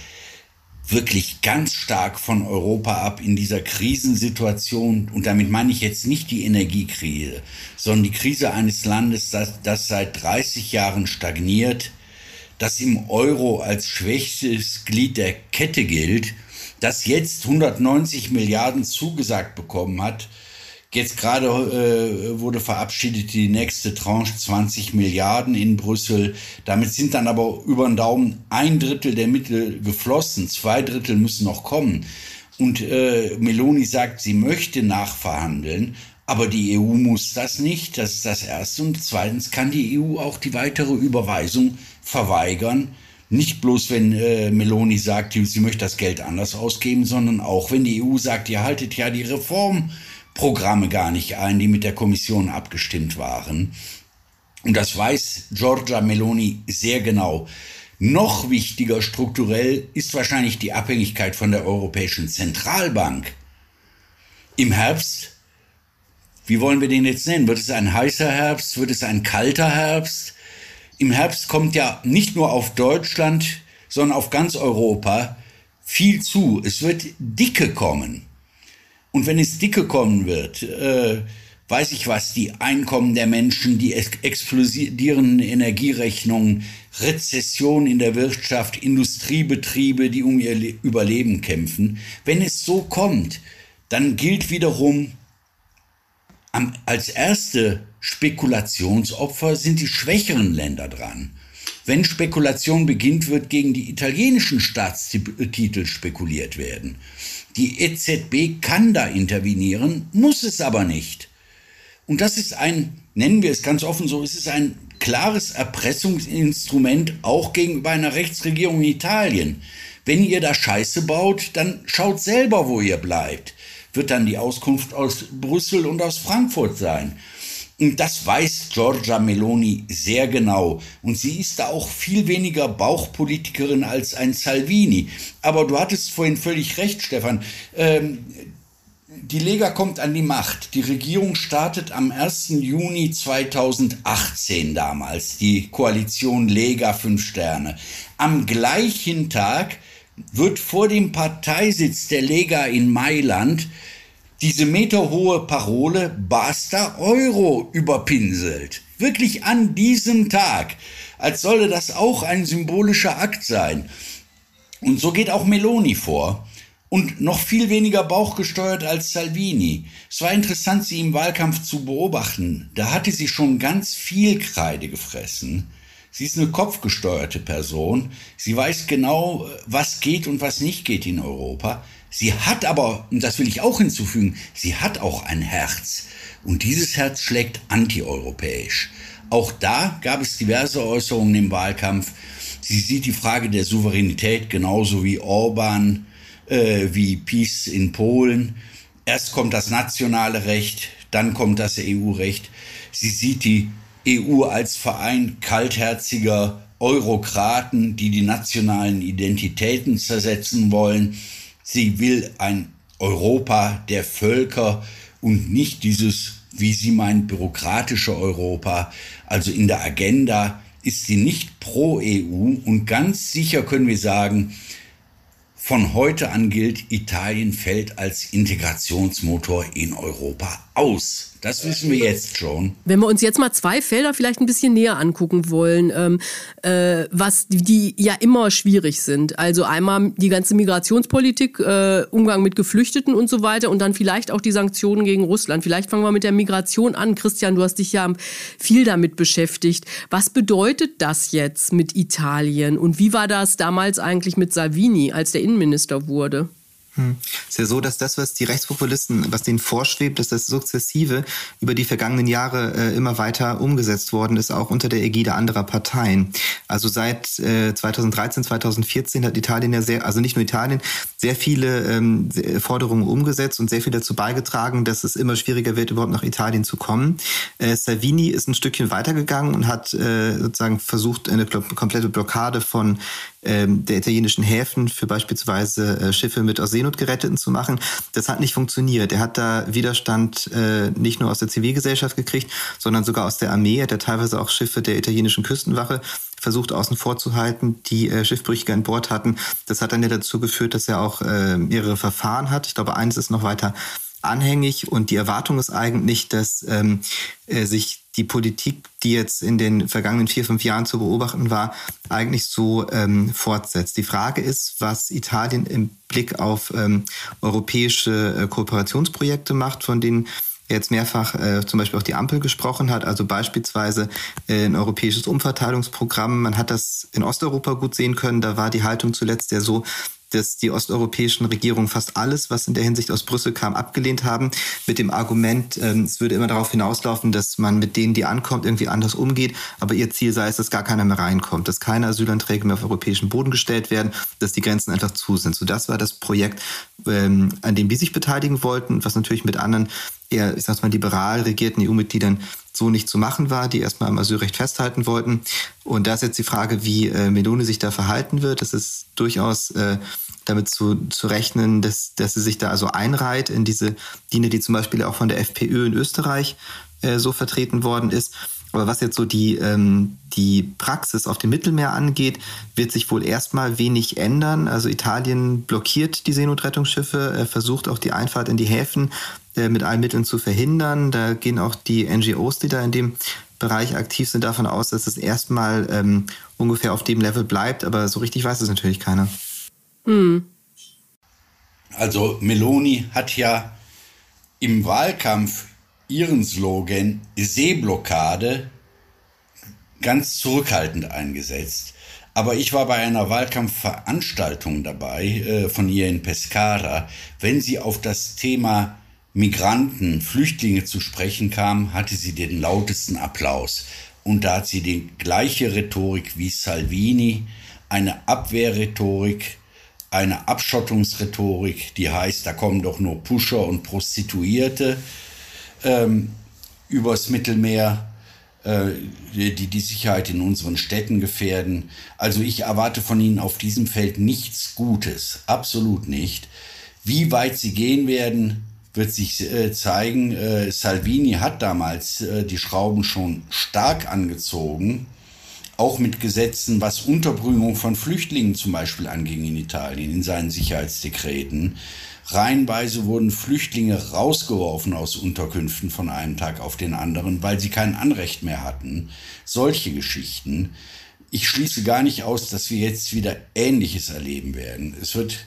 wirklich ganz stark von Europa ab in dieser Krisensituation. Und damit meine ich jetzt nicht die Energiekrise, sondern die Krise eines Landes, das, das seit 30 Jahren stagniert, das im Euro als schwächstes Glied der Kette gilt, das jetzt 190 Milliarden zugesagt bekommen hat, Jetzt gerade äh, wurde verabschiedet die nächste Tranche 20 Milliarden in Brüssel. Damit sind dann aber über den Daumen ein Drittel der Mittel geflossen. Zwei Drittel müssen noch kommen. Und äh, Meloni sagt, sie möchte nachverhandeln. Aber die EU muss das nicht. Das ist das Erste. Und zweitens kann die EU auch die weitere Überweisung verweigern. Nicht bloß, wenn äh, Meloni sagt, sie möchte das Geld anders ausgeben, sondern auch, wenn die EU sagt, ihr haltet ja die Reform Programme gar nicht ein, die mit der Kommission abgestimmt waren. Und das weiß Giorgia Meloni sehr genau. Noch wichtiger strukturell ist wahrscheinlich die Abhängigkeit von der Europäischen Zentralbank. Im Herbst, wie wollen wir den jetzt nennen? Wird es ein heißer Herbst? Wird es ein kalter Herbst? Im Herbst kommt ja nicht nur auf Deutschland, sondern auf ganz Europa viel zu. Es wird dicke kommen. Und wenn es dicke kommen wird, äh, weiß ich was, die Einkommen der Menschen, die explodierenden Energierechnungen, Rezession in der Wirtschaft, Industriebetriebe, die um ihr Überleben kämpfen. Wenn es so kommt, dann gilt wiederum, am, als erste Spekulationsopfer sind die schwächeren Länder dran. Wenn Spekulation beginnt, wird gegen die italienischen Staatstitel spekuliert werden. Die EZB kann da intervenieren, muss es aber nicht. Und das ist ein, nennen wir es ganz offen so, es ist ein klares Erpressungsinstrument auch gegenüber einer Rechtsregierung in Italien. Wenn ihr da Scheiße baut, dann schaut selber, wo ihr bleibt. Wird dann die Auskunft aus Brüssel und aus Frankfurt sein. Und das weiß Giorgia Meloni sehr genau. Und sie ist da auch viel weniger Bauchpolitikerin als ein Salvini. Aber du hattest vorhin völlig recht, Stefan. Ähm, die Lega kommt an die Macht. Die Regierung startet am 1. Juni 2018 damals, die Koalition Lega Fünf Sterne. Am gleichen Tag wird vor dem Parteisitz der Lega in Mailand diese meterhohe Parole Basta Euro überpinselt. Wirklich an diesem Tag. Als solle das auch ein symbolischer Akt sein. Und so geht auch Meloni vor. Und noch viel weniger bauchgesteuert als Salvini. Es war interessant, sie im Wahlkampf zu beobachten. Da hatte sie schon ganz viel Kreide gefressen. Sie ist eine kopfgesteuerte Person. Sie weiß genau, was geht und was nicht geht in Europa. Sie hat aber, und das will ich auch hinzufügen, sie hat auch ein Herz. Und dieses Herz schlägt antieuropäisch. Auch da gab es diverse Äußerungen im Wahlkampf. Sie sieht die Frage der Souveränität genauso wie Orban, äh, wie Peace in Polen. Erst kommt das nationale Recht, dann kommt das EU-Recht. Sie sieht die EU als Verein kaltherziger Eurokraten, die die nationalen Identitäten zersetzen wollen. Sie will ein Europa der Völker und nicht dieses, wie sie meint, bürokratische Europa. Also in der Agenda ist sie nicht pro EU und ganz sicher können wir sagen, von heute an gilt, Italien fällt als Integrationsmotor in Europa aus. Das wissen wir jetzt schon. Wenn wir uns jetzt mal zwei Felder vielleicht ein bisschen näher angucken wollen, ähm, äh, was die ja immer schwierig sind. Also einmal die ganze Migrationspolitik, äh, Umgang mit Geflüchteten und so weiter und dann vielleicht auch die Sanktionen gegen Russland. Vielleicht fangen wir mit der Migration an. Christian, du hast dich ja viel damit beschäftigt. Was bedeutet das jetzt mit Italien und wie war das damals eigentlich mit Salvini, als der Innenminister wurde? Hm. Es ist ja so, dass das, was die Rechtspopulisten, was denen vorschwebt, dass das sukzessive über die vergangenen Jahre äh, immer weiter umgesetzt worden ist, auch unter der Ägide anderer Parteien. Also seit äh, 2013, 2014 hat Italien ja sehr, also nicht nur Italien, sehr viele ähm, Forderungen umgesetzt und sehr viel dazu beigetragen, dass es immer schwieriger wird, überhaupt nach Italien zu kommen. Äh, Salvini ist ein Stückchen weitergegangen und hat äh, sozusagen versucht, eine komplette Blockade von ähm, der italienischen Häfen für beispielsweise äh, Schiffe mit aus Seenot geretteten zu machen. Das hat nicht funktioniert. Er hat da Widerstand äh, nicht nur aus der Zivilgesellschaft gekriegt, sondern sogar aus der Armee. Er hat teilweise auch Schiffe der italienischen Küstenwache versucht außen vor zu halten, die äh, Schiffbrüchiger an Bord hatten. Das hat dann ja dazu geführt, dass er auch mehrere Verfahren hat. Ich glaube, eines ist noch weiter anhängig und die Erwartung ist eigentlich, dass ähm, äh, sich die Politik, die jetzt in den vergangenen vier, fünf Jahren zu beobachten war, eigentlich so ähm, fortsetzt. Die Frage ist, was Italien im Blick auf ähm, europäische äh, Kooperationsprojekte macht, von denen jetzt mehrfach äh, zum Beispiel auch die Ampel gesprochen hat, also beispielsweise äh, ein europäisches Umverteilungsprogramm. Man hat das in Osteuropa gut sehen können. Da war die Haltung zuletzt ja so, dass die osteuropäischen Regierungen fast alles, was in der Hinsicht aus Brüssel kam, abgelehnt haben, mit dem Argument, ähm, es würde immer darauf hinauslaufen, dass man mit denen, die ankommt, irgendwie anders umgeht, aber ihr Ziel sei es, dass gar keiner mehr reinkommt, dass keine Asylanträge mehr auf europäischen Boden gestellt werden, dass die Grenzen einfach zu sind. So das war das Projekt, ähm, an dem die sich beteiligen wollten, was natürlich mit anderen eher, ich sag's mal, liberal regierten EU-Mitgliedern so nicht zu machen war, die erstmal am Asylrecht festhalten wollten. Und da ist jetzt die Frage, wie äh, Meloni sich da verhalten wird. Das ist durchaus äh, damit zu, zu rechnen, dass, dass sie sich da also einreiht in diese Linie, die zum Beispiel auch von der FPÖ in Österreich äh, so vertreten worden ist. Aber was jetzt so die, ähm, die Praxis auf dem Mittelmeer angeht, wird sich wohl erstmal wenig ändern. Also Italien blockiert die Seenotrettungsschiffe, äh, versucht auch die Einfahrt in die Häfen äh, mit allen Mitteln zu verhindern. Da gehen auch die NGOs, die da in dem Bereich aktiv sind, davon aus, dass es erstmal ähm, ungefähr auf dem Level bleibt. Aber so richtig weiß es natürlich keiner. Hm. Also Meloni hat ja im Wahlkampf ihren Slogan Seeblockade ganz zurückhaltend eingesetzt. Aber ich war bei einer Wahlkampfveranstaltung dabei äh, von ihr in Pescara. Wenn sie auf das Thema Migranten, Flüchtlinge zu sprechen kam, hatte sie den lautesten Applaus. Und da hat sie die gleiche Rhetorik wie Salvini, eine Abwehrrhetorik, eine Abschottungsrhetorik, die heißt, da kommen doch nur Pusher und Prostituierte ähm, übers Mittelmeer, äh, die die Sicherheit in unseren Städten gefährden. Also ich erwarte von ihnen auf diesem Feld nichts Gutes, absolut nicht. Wie weit sie gehen werden, wird sich äh, zeigen. Äh, Salvini hat damals äh, die Schrauben schon stark angezogen, auch mit Gesetzen, was Unterbringung von Flüchtlingen zum Beispiel anging in Italien, in seinen Sicherheitsdekreten. Reihenweise wurden Flüchtlinge rausgeworfen aus Unterkünften von einem Tag auf den anderen, weil sie kein Anrecht mehr hatten. Solche Geschichten. Ich schließe gar nicht aus, dass wir jetzt wieder Ähnliches erleben werden. Es wird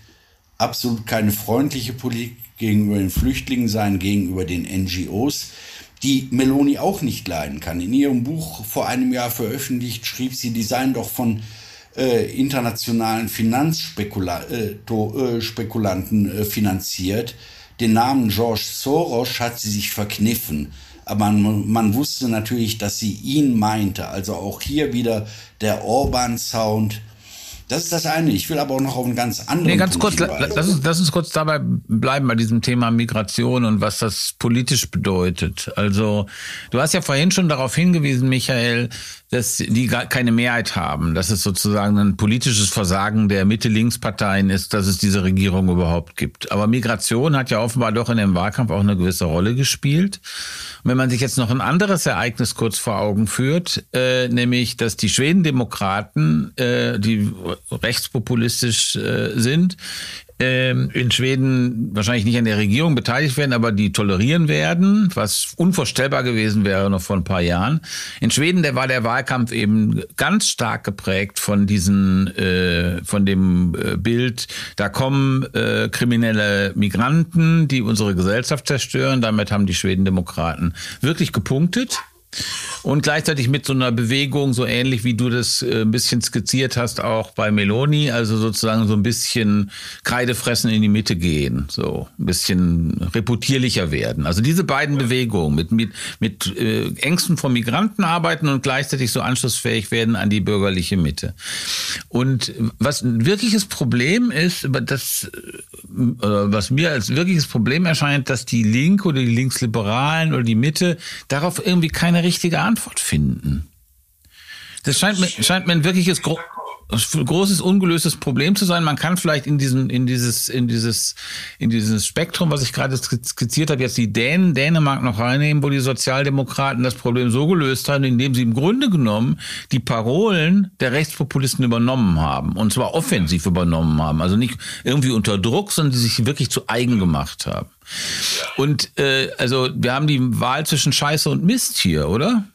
absolut keine freundliche Politik gegenüber den Flüchtlingen sein, gegenüber den NGOs, die Meloni auch nicht leiden kann. In ihrem Buch vor einem Jahr veröffentlicht schrieb sie, die seien doch von äh, internationalen Finanzspekulanten äh, äh, finanziert. Den Namen George Soros hat sie sich verkniffen. Aber man, man wusste natürlich, dass sie ihn meinte. Also auch hier wieder der Orban-Sound. Das ist das eine. Ich will aber auch noch auf einen ganz anderen. Nee, ganz Punkt kurz, lass uns, lass uns kurz dabei bleiben bei diesem Thema Migration und was das politisch bedeutet. Also, du hast ja vorhin schon darauf hingewiesen, Michael, dass die gar keine Mehrheit haben, dass es sozusagen ein politisches Versagen der Mitte-Links-Parteien ist, dass es diese Regierung überhaupt gibt. Aber Migration hat ja offenbar doch in dem Wahlkampf auch eine gewisse Rolle gespielt. Und wenn man sich jetzt noch ein anderes Ereignis kurz vor Augen führt, äh, nämlich, dass die Schwedendemokraten, äh, die rechtspopulistisch äh, sind, ähm, in Schweden wahrscheinlich nicht an der Regierung beteiligt werden, aber die tolerieren werden, was unvorstellbar gewesen wäre noch vor ein paar Jahren. In Schweden, der war der Wahlkampf eben ganz stark geprägt von diesen, äh, von dem äh, Bild, da kommen äh, kriminelle Migranten, die unsere Gesellschaft zerstören. Damit haben die Schwedendemokraten wirklich gepunktet. Und gleichzeitig mit so einer Bewegung, so ähnlich wie du das äh, ein bisschen skizziert hast, auch bei Meloni, also sozusagen so ein bisschen Kreidefressen in die Mitte gehen, so ein bisschen reputierlicher werden. Also diese beiden Bewegungen mit, mit, mit äh, Ängsten vor Migranten arbeiten und gleichzeitig so anschlussfähig werden an die bürgerliche Mitte. Und was ein wirkliches Problem ist, das, äh, was mir als wirkliches Problem erscheint, dass die Linke oder die Linksliberalen oder die Mitte darauf irgendwie keine richtige Antwort finden. Das scheint mir, scheint mir ein wirkliches Gro großes ungelöstes Problem zu sein. Man kann vielleicht in diesem, in dieses, in dieses, in dieses Spektrum, was ich gerade skizziert habe, jetzt die Dänen, Dänemark noch reinnehmen, wo die Sozialdemokraten das Problem so gelöst haben, indem sie im Grunde genommen die Parolen der Rechtspopulisten übernommen haben. Und zwar offensiv übernommen haben. Also nicht irgendwie unter Druck, sondern die sich wirklich zu eigen gemacht haben. Und äh, also wir haben die Wahl zwischen Scheiße und Mist hier, oder?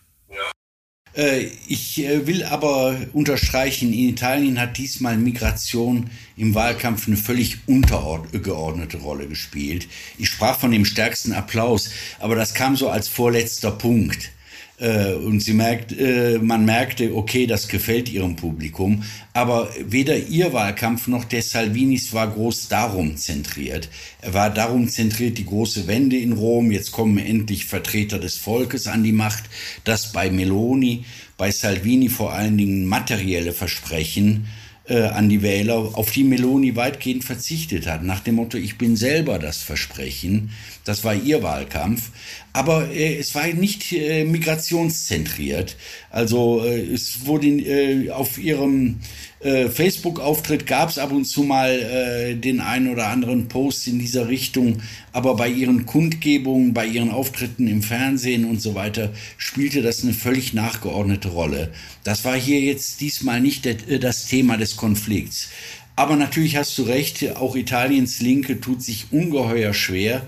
Äh, ich äh, will aber unterstreichen, in Italien hat diesmal Migration im Wahlkampf eine völlig untergeordnete Rolle gespielt. Ich sprach von dem stärksten Applaus, aber das kam so als vorletzter Punkt. Äh, und sie merkt, äh, man merkte, okay, das gefällt ihrem Publikum. Aber weder ihr Wahlkampf noch der Salvinis war groß darum zentriert. Er war darum zentriert, die große Wende in Rom. Jetzt kommen endlich Vertreter des Volkes an die Macht. Das bei Meloni, bei Salvini vor allen Dingen materielle Versprechen äh, an die Wähler, auf die Meloni weitgehend verzichtet hat, nach dem Motto, ich bin selber das Versprechen. Das war ihr Wahlkampf. Aber äh, es war nicht äh, migrationszentriert. Also äh, es wurde äh, auf ihrem äh, Facebook-Auftritt gab es ab und zu mal äh, den einen oder anderen Post in dieser Richtung, aber bei ihren Kundgebungen, bei ihren Auftritten im Fernsehen und so weiter spielte das eine völlig nachgeordnete Rolle. Das war hier jetzt diesmal nicht der, äh, das Thema des Konflikts. Aber natürlich hast du recht, auch Italiens Linke tut sich ungeheuer schwer,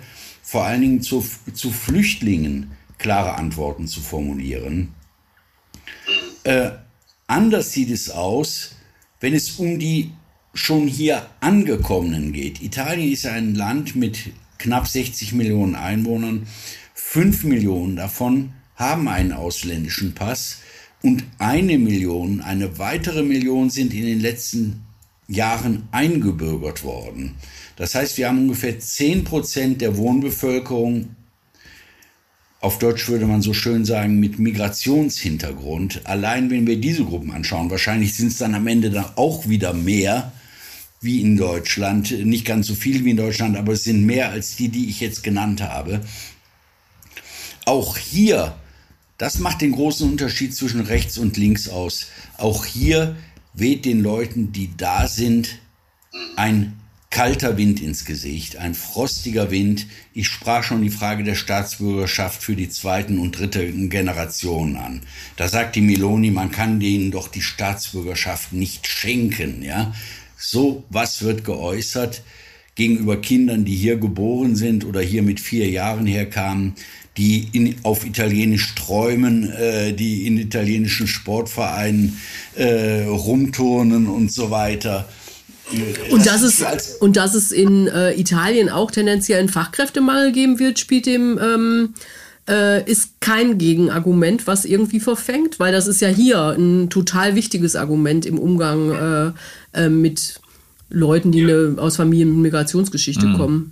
vor allen Dingen zu, zu Flüchtlingen klare Antworten zu formulieren. Äh, anders sieht es aus, wenn es um die schon hier angekommenen geht. Italien ist ein Land mit knapp 60 Millionen Einwohnern. Fünf Millionen davon haben einen ausländischen Pass und eine Million, eine weitere Million sind in den letzten Jahren eingebürgert worden. Das heißt, wir haben ungefähr 10 Prozent der Wohnbevölkerung auf Deutsch würde man so schön sagen, mit Migrationshintergrund. Allein wenn wir diese Gruppen anschauen, wahrscheinlich sind es dann am Ende dann auch wieder mehr wie in Deutschland. Nicht ganz so viel wie in Deutschland, aber es sind mehr als die, die ich jetzt genannt habe. Auch hier, das macht den großen Unterschied zwischen rechts und links aus. Auch hier weht den Leuten, die da sind, ein kalter Wind ins Gesicht, ein frostiger Wind. Ich sprach schon die Frage der Staatsbürgerschaft für die zweiten und dritten Generationen an. Da sagt die Meloni, man kann denen doch die Staatsbürgerschaft nicht schenken, ja. So was wird geäußert gegenüber Kindern, die hier geboren sind oder hier mit vier Jahren herkamen, die in, auf Italienisch träumen, äh, die in italienischen Sportvereinen äh, rumturnen und so weiter. Und dass es, und dass es in äh, Italien auch tendenziell einen Fachkräftemangel geben wird, spielt dem, ähm, äh, ist kein Gegenargument, was irgendwie verfängt, weil das ist ja hier ein total wichtiges Argument im Umgang äh, äh mit Leuten, die eine, aus Familien mit Migrationsgeschichte mhm. kommen.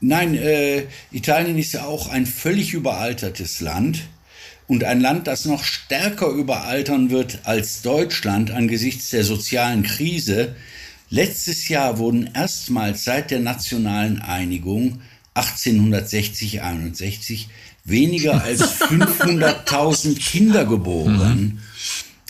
Nein, äh, Italien ist ja auch ein völlig überaltertes Land und ein Land, das noch stärker überaltern wird als Deutschland angesichts der sozialen Krise Letztes Jahr wurden erstmals seit der nationalen Einigung 1860-61 weniger als <laughs> 500.000 Kinder geboren.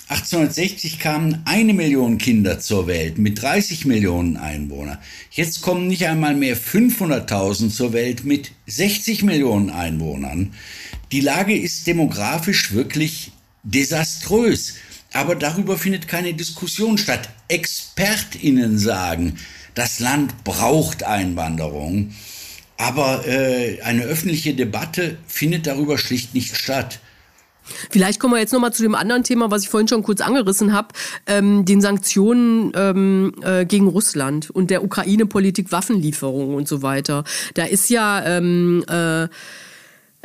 1860 kamen eine Million Kinder zur Welt mit 30 Millionen Einwohnern. Jetzt kommen nicht einmal mehr 500.000 zur Welt mit 60 Millionen Einwohnern. Die Lage ist demografisch wirklich desaströs. Aber darüber findet keine Diskussion statt. ExpertInnen sagen, das Land braucht Einwanderung. Aber äh, eine öffentliche Debatte findet darüber schlicht nicht statt. Vielleicht kommen wir jetzt nochmal zu dem anderen Thema, was ich vorhin schon kurz angerissen habe, ähm, den Sanktionen ähm, äh, gegen Russland und der Ukraine-Politik Waffenlieferungen und so weiter. Da ist ja ähm, äh,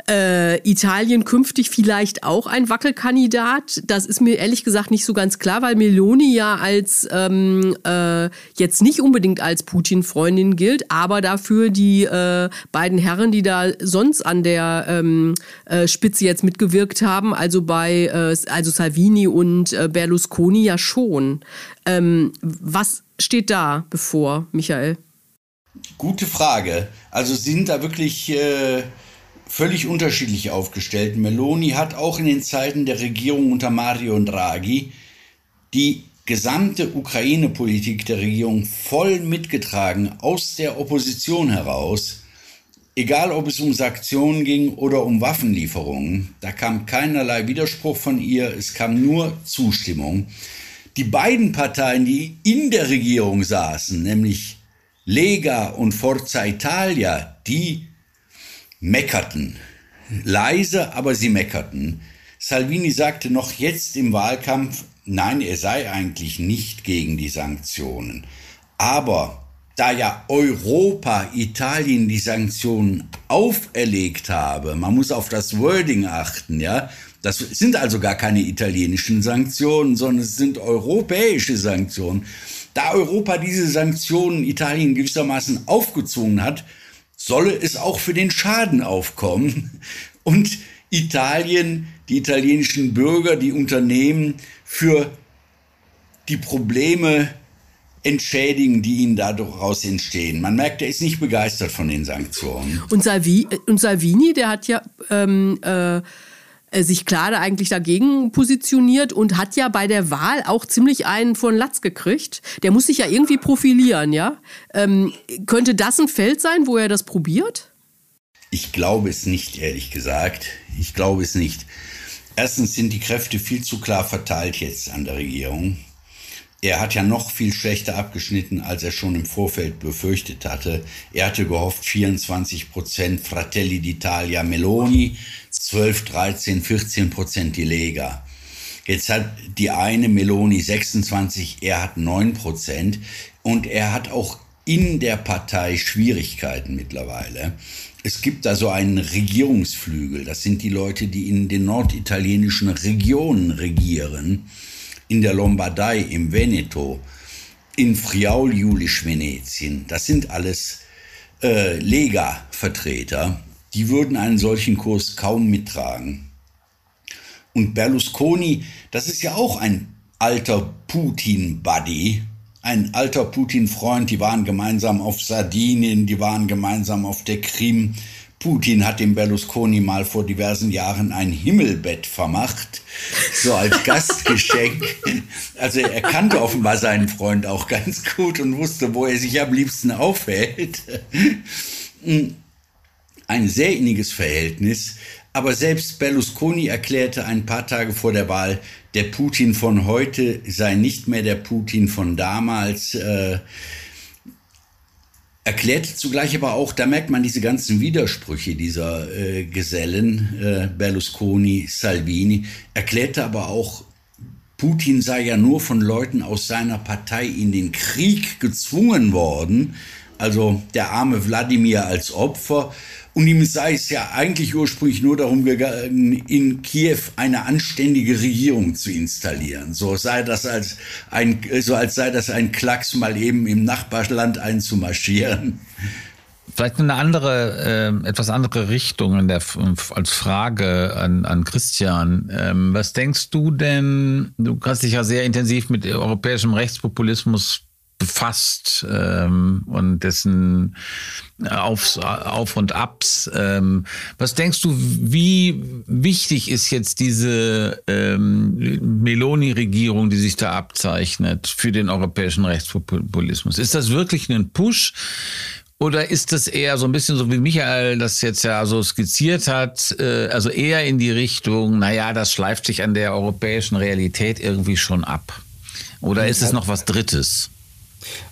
äh, Italien künftig vielleicht auch ein Wackelkandidat? Das ist mir ehrlich gesagt nicht so ganz klar, weil Meloni ja als ähm, äh, jetzt nicht unbedingt als Putin-Freundin gilt, aber dafür die äh, beiden Herren, die da sonst an der ähm, äh, Spitze jetzt mitgewirkt haben, also bei äh, also Salvini und äh, Berlusconi ja schon. Ähm, was steht da bevor, Michael? Gute Frage. Also sind da wirklich völlig unterschiedlich aufgestellt. Meloni hat auch in den Zeiten der Regierung unter Mario Draghi die gesamte Ukraine-Politik der Regierung voll mitgetragen aus der Opposition heraus. Egal, ob es um Sanktionen ging oder um Waffenlieferungen, da kam keinerlei Widerspruch von ihr, es kam nur Zustimmung. Die beiden Parteien, die in der Regierung saßen, nämlich Lega und Forza Italia, die meckerten. Leise, aber sie meckerten. Salvini sagte noch jetzt im Wahlkampf, nein, er sei eigentlich nicht gegen die Sanktionen. Aber da ja Europa Italien die Sanktionen auferlegt habe, man muss auf das Wording achten, ja, das sind also gar keine italienischen Sanktionen, sondern es sind europäische Sanktionen. Da Europa diese Sanktionen Italien gewissermaßen aufgezwungen hat, solle es auch für den Schaden aufkommen <laughs> und Italien, die italienischen Bürger, die Unternehmen für die Probleme entschädigen, die ihnen daraus entstehen. Man merkt, er ist nicht begeistert von den Sanktionen. Und, Salvi, und Salvini, der hat ja ähm, äh, sich klar eigentlich dagegen positioniert und hat ja bei der Wahl auch ziemlich einen vor den Latz gekriegt. Der muss sich ja irgendwie profilieren, ja? Ähm, könnte das ein Feld sein, wo er das probiert? Ich glaube es nicht, ehrlich gesagt. Ich glaube es nicht. Erstens sind die Kräfte viel zu klar verteilt jetzt an der Regierung er hat ja noch viel schlechter abgeschnitten, als er schon im Vorfeld befürchtet hatte. Er hatte gehofft 24 Prozent Fratelli d'Italia Meloni, 12, 13, 14 Prozent die Lega. Jetzt hat die eine Meloni 26, er hat 9 Prozent und er hat auch in der Partei Schwierigkeiten mittlerweile. Es gibt da so einen Regierungsflügel. Das sind die Leute, die in den norditalienischen Regionen regieren in der Lombardei, im Veneto, in Friaul, Julisch, Venetien. Das sind alles äh, Lega-Vertreter. Die würden einen solchen Kurs kaum mittragen. Und Berlusconi, das ist ja auch ein alter Putin-Buddy, ein alter Putin-Freund. Die waren gemeinsam auf Sardinien, die waren gemeinsam auf der Krim. Putin hat dem Berlusconi mal vor diversen Jahren ein Himmelbett vermacht, so als <laughs> Gastgeschenk. Also er kannte offenbar seinen Freund auch ganz gut und wusste, wo er sich am liebsten aufhält. Ein sehr inniges Verhältnis, aber selbst Berlusconi erklärte ein paar Tage vor der Wahl, der Putin von heute sei nicht mehr der Putin von damals. Äh, erklärte zugleich aber auch, da merkt man diese ganzen Widersprüche dieser äh, Gesellen, äh, Berlusconi, Salvini, erklärte aber auch, Putin sei ja nur von Leuten aus seiner Partei in den Krieg gezwungen worden, also der arme Wladimir als Opfer, und ihm sei es ja eigentlich ursprünglich nur darum gegangen, in Kiew eine anständige Regierung zu installieren. So sei das als ein, so als sei das ein Klacks, mal eben im Nachbarland einzumarschieren. Vielleicht eine andere, äh, etwas andere Richtung in der, als Frage an, an Christian. Ähm, was denkst du denn? Du hast dich ja sehr intensiv mit europäischem Rechtspopulismus befasst ähm, und dessen Auf, Auf und Abs. Ähm, was denkst du, wie wichtig ist jetzt diese ähm, Meloni-Regierung, die sich da abzeichnet für den europäischen Rechtspopulismus? Ist das wirklich ein Push? Oder ist das eher so ein bisschen so, wie Michael das jetzt ja so skizziert hat, äh, also eher in die Richtung, naja, das schleift sich an der europäischen Realität irgendwie schon ab? Oder ist es noch was Drittes?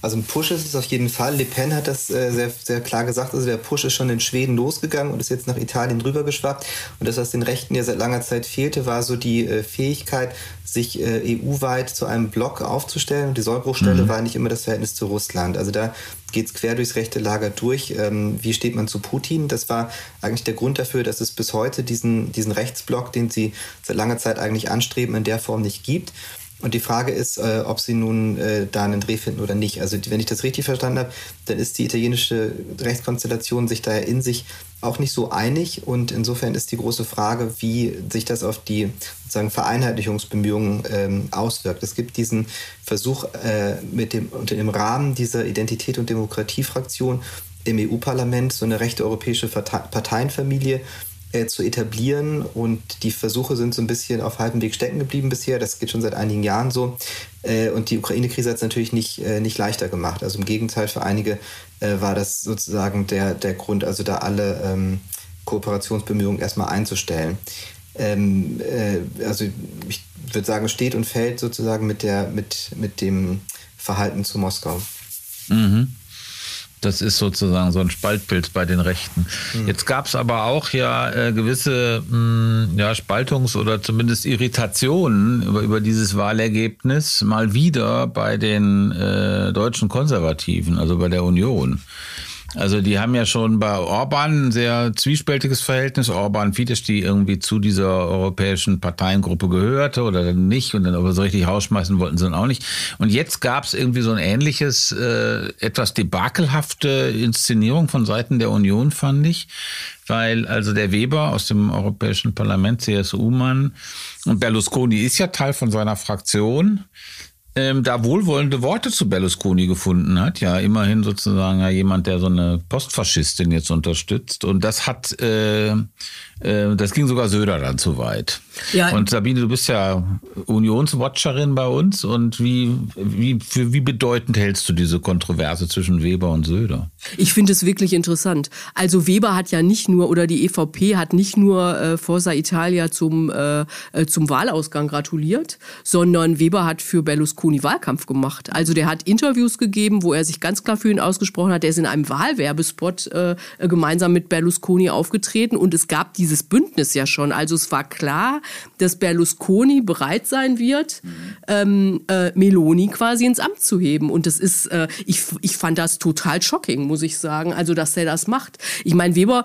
Also ein Push ist es auf jeden Fall. Le Pen hat das äh, sehr, sehr klar gesagt. Also der Push ist schon in Schweden losgegangen und ist jetzt nach Italien rübergeschwappt. Und das, was den Rechten ja seit langer Zeit fehlte, war so die äh, Fähigkeit, sich äh, EU-weit zu einem Block aufzustellen. Und die Sollbruchstelle mhm. war nicht immer das Verhältnis zu Russland. Also da geht es quer durchs rechte Lager durch. Ähm, wie steht man zu Putin? Das war eigentlich der Grund dafür, dass es bis heute diesen, diesen Rechtsblock, den sie seit langer Zeit eigentlich anstreben, in der Form nicht gibt. Und die Frage ist, äh, ob sie nun äh, da einen Dreh finden oder nicht. Also wenn ich das richtig verstanden habe, dann ist die italienische Rechtskonstellation sich daher in sich auch nicht so einig. Und insofern ist die große Frage, wie sich das auf die sozusagen Vereinheitlichungsbemühungen ähm, auswirkt. Es gibt diesen Versuch äh, mit dem, unter dem Rahmen dieser Identität- und Demokratiefraktion im EU-Parlament so eine rechte europäische Parteienfamilie äh, zu etablieren. Und die Versuche sind so ein bisschen auf halbem Weg stecken geblieben bisher. Das geht schon seit einigen Jahren so. Äh, und die Ukraine-Krise hat es natürlich nicht, äh, nicht leichter gemacht. Also im Gegenteil, für einige äh, war das sozusagen der, der Grund, also da alle ähm, Kooperationsbemühungen erstmal einzustellen. Ähm, äh, also ich würde sagen, steht und fällt sozusagen mit, der, mit, mit dem Verhalten zu Moskau. Mhm. Das ist sozusagen so ein Spaltbild bei den Rechten. Mhm. Jetzt gab es aber auch ja äh, gewisse mh, hm, ja, Spaltungs- oder zumindest Irritationen über, über dieses Wahlergebnis mal wieder bei den äh, deutschen Konservativen, also bei der Union. Also die haben ja schon bei Orban ein sehr zwiespältiges Verhältnis. Orban Fidesz, die irgendwie zu dieser europäischen Parteiengruppe gehörte oder dann nicht und dann aber so richtig rausschmeißen wollten sie dann auch nicht. Und jetzt gab es irgendwie so ein ähnliches, äh, etwas debakelhafte Inszenierung von Seiten der Union, fand ich. Weil also der Weber aus dem Europäischen Parlament, CSU-Mann, und Berlusconi ist ja Teil von seiner Fraktion ähm, da wohlwollende Worte zu Berlusconi gefunden hat. Ja, immerhin sozusagen ja jemand, der so eine Postfaschistin jetzt unterstützt. Und das hat, äh, äh, das ging sogar Söder dann zu weit. Ja. Und Sabine, du bist ja Unionswatcherin bei uns. Und wie, wie, für wie bedeutend hältst du diese Kontroverse zwischen Weber und Söder? Ich finde es wirklich interessant. Also Weber hat ja nicht nur, oder die EVP hat nicht nur äh, Forza Italia zum, äh, äh, zum Wahlausgang gratuliert, sondern Weber hat für Berlusconi Wahlkampf gemacht. Also der hat Interviews gegeben, wo er sich ganz klar für ihn ausgesprochen hat. Er ist in einem Wahlwerbespot äh, gemeinsam mit Berlusconi aufgetreten und es gab dieses Bündnis ja schon. Also es war klar, dass Berlusconi bereit sein wird, ähm, äh, Meloni quasi ins Amt zu heben. Und das ist, äh, ich, ich fand das total shocking, muss ich sagen. Also, dass er das macht. Ich meine, Weber er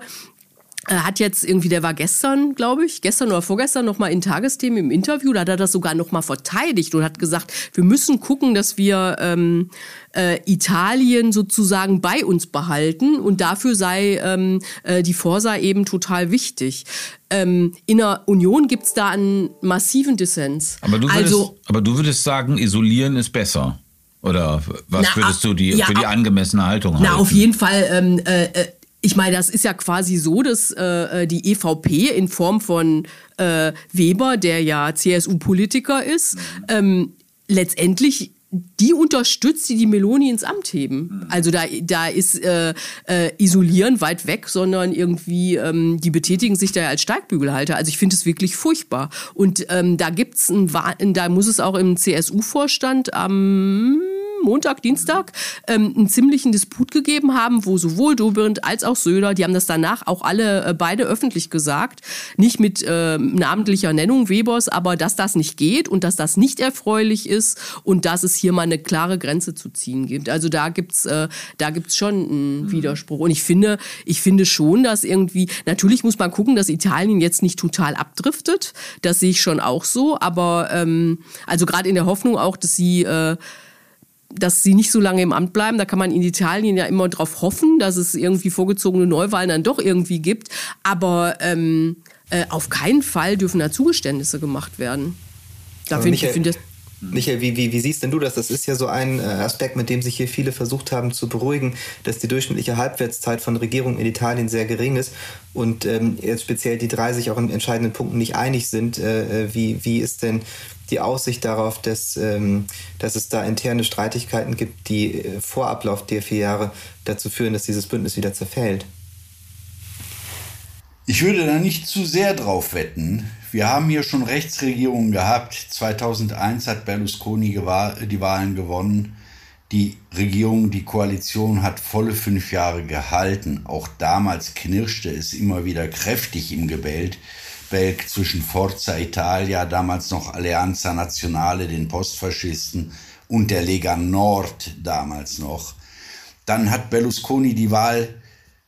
hat jetzt irgendwie, der war gestern, glaube ich, gestern oder vorgestern noch mal in Tagesthemen im Interview, da hat er das sogar noch mal verteidigt und hat gesagt, wir müssen gucken, dass wir ähm, äh, Italien sozusagen bei uns behalten und dafür sei ähm, äh, die Forsa eben total wichtig. Ähm, in der Union gibt's da einen massiven Dissens. Aber du würdest, also, aber du würdest sagen, isolieren ist besser. Oder was na, würdest du die, ja, für die angemessene Haltung na, halten? Na, auf jeden Fall ähm, äh, äh ich meine, das ist ja quasi so, dass äh, äh die EVP in Form von äh, Weber, der ja CSU-Politiker ist, ähm, letztendlich die unterstützt, die die Meloni ins Amt heben. Also da, da ist äh, äh, Isolieren weit weg, sondern irgendwie, ähm, die betätigen sich da als Steigbügelhalter. Also ich finde es wirklich furchtbar. Und ähm, da gibt's ein, da muss es auch im CSU-Vorstand am Montag, Dienstag, ähm, einen ziemlichen Disput gegeben haben, wo sowohl Dobrindt als auch Söder, die haben das danach auch alle äh, beide öffentlich gesagt, nicht mit äh, namentlicher Nennung Webers, aber dass das nicht geht und dass das nicht erfreulich ist und dass es hier mal eine klare Grenze zu ziehen gibt. Also da gibt's äh, da gibt's schon einen mhm. Widerspruch und ich finde, ich finde schon, dass irgendwie natürlich muss man gucken, dass Italien jetzt nicht total abdriftet. Das sehe ich schon auch so, aber ähm, also gerade in der Hoffnung auch, dass sie äh, dass sie nicht so lange im Amt bleiben. Da kann man in Italien ja immer drauf hoffen, dass es irgendwie vorgezogene Neuwahlen dann doch irgendwie gibt. Aber ähm, äh, auf keinen Fall dürfen da Zugeständnisse gemacht werden. Da finde ich, find das Michael, wie, wie, wie siehst denn du das? Das ist ja so ein äh, Aspekt, mit dem sich hier viele versucht haben zu beruhigen, dass die durchschnittliche Halbwertszeit von Regierungen in Italien sehr gering ist und ähm, jetzt speziell die drei sich auch in entscheidenden Punkten nicht einig sind. Äh, äh wie, wie ist denn die Aussicht darauf, dass, ähm, dass es da interne Streitigkeiten gibt, die äh, vor Ablauf der vier Jahre dazu führen, dass dieses Bündnis wieder zerfällt? Ich würde da nicht zu sehr drauf wetten. Wir haben hier schon Rechtsregierungen gehabt. 2001 hat Berlusconi die Wahlen gewonnen. Die Regierung, die Koalition hat volle fünf Jahre gehalten. Auch damals knirschte es immer wieder kräftig im Gebälk Belk zwischen Forza Italia, damals noch Alleanza Nazionale, den Postfaschisten, und der Lega Nord damals noch. Dann hat Berlusconi die Wahl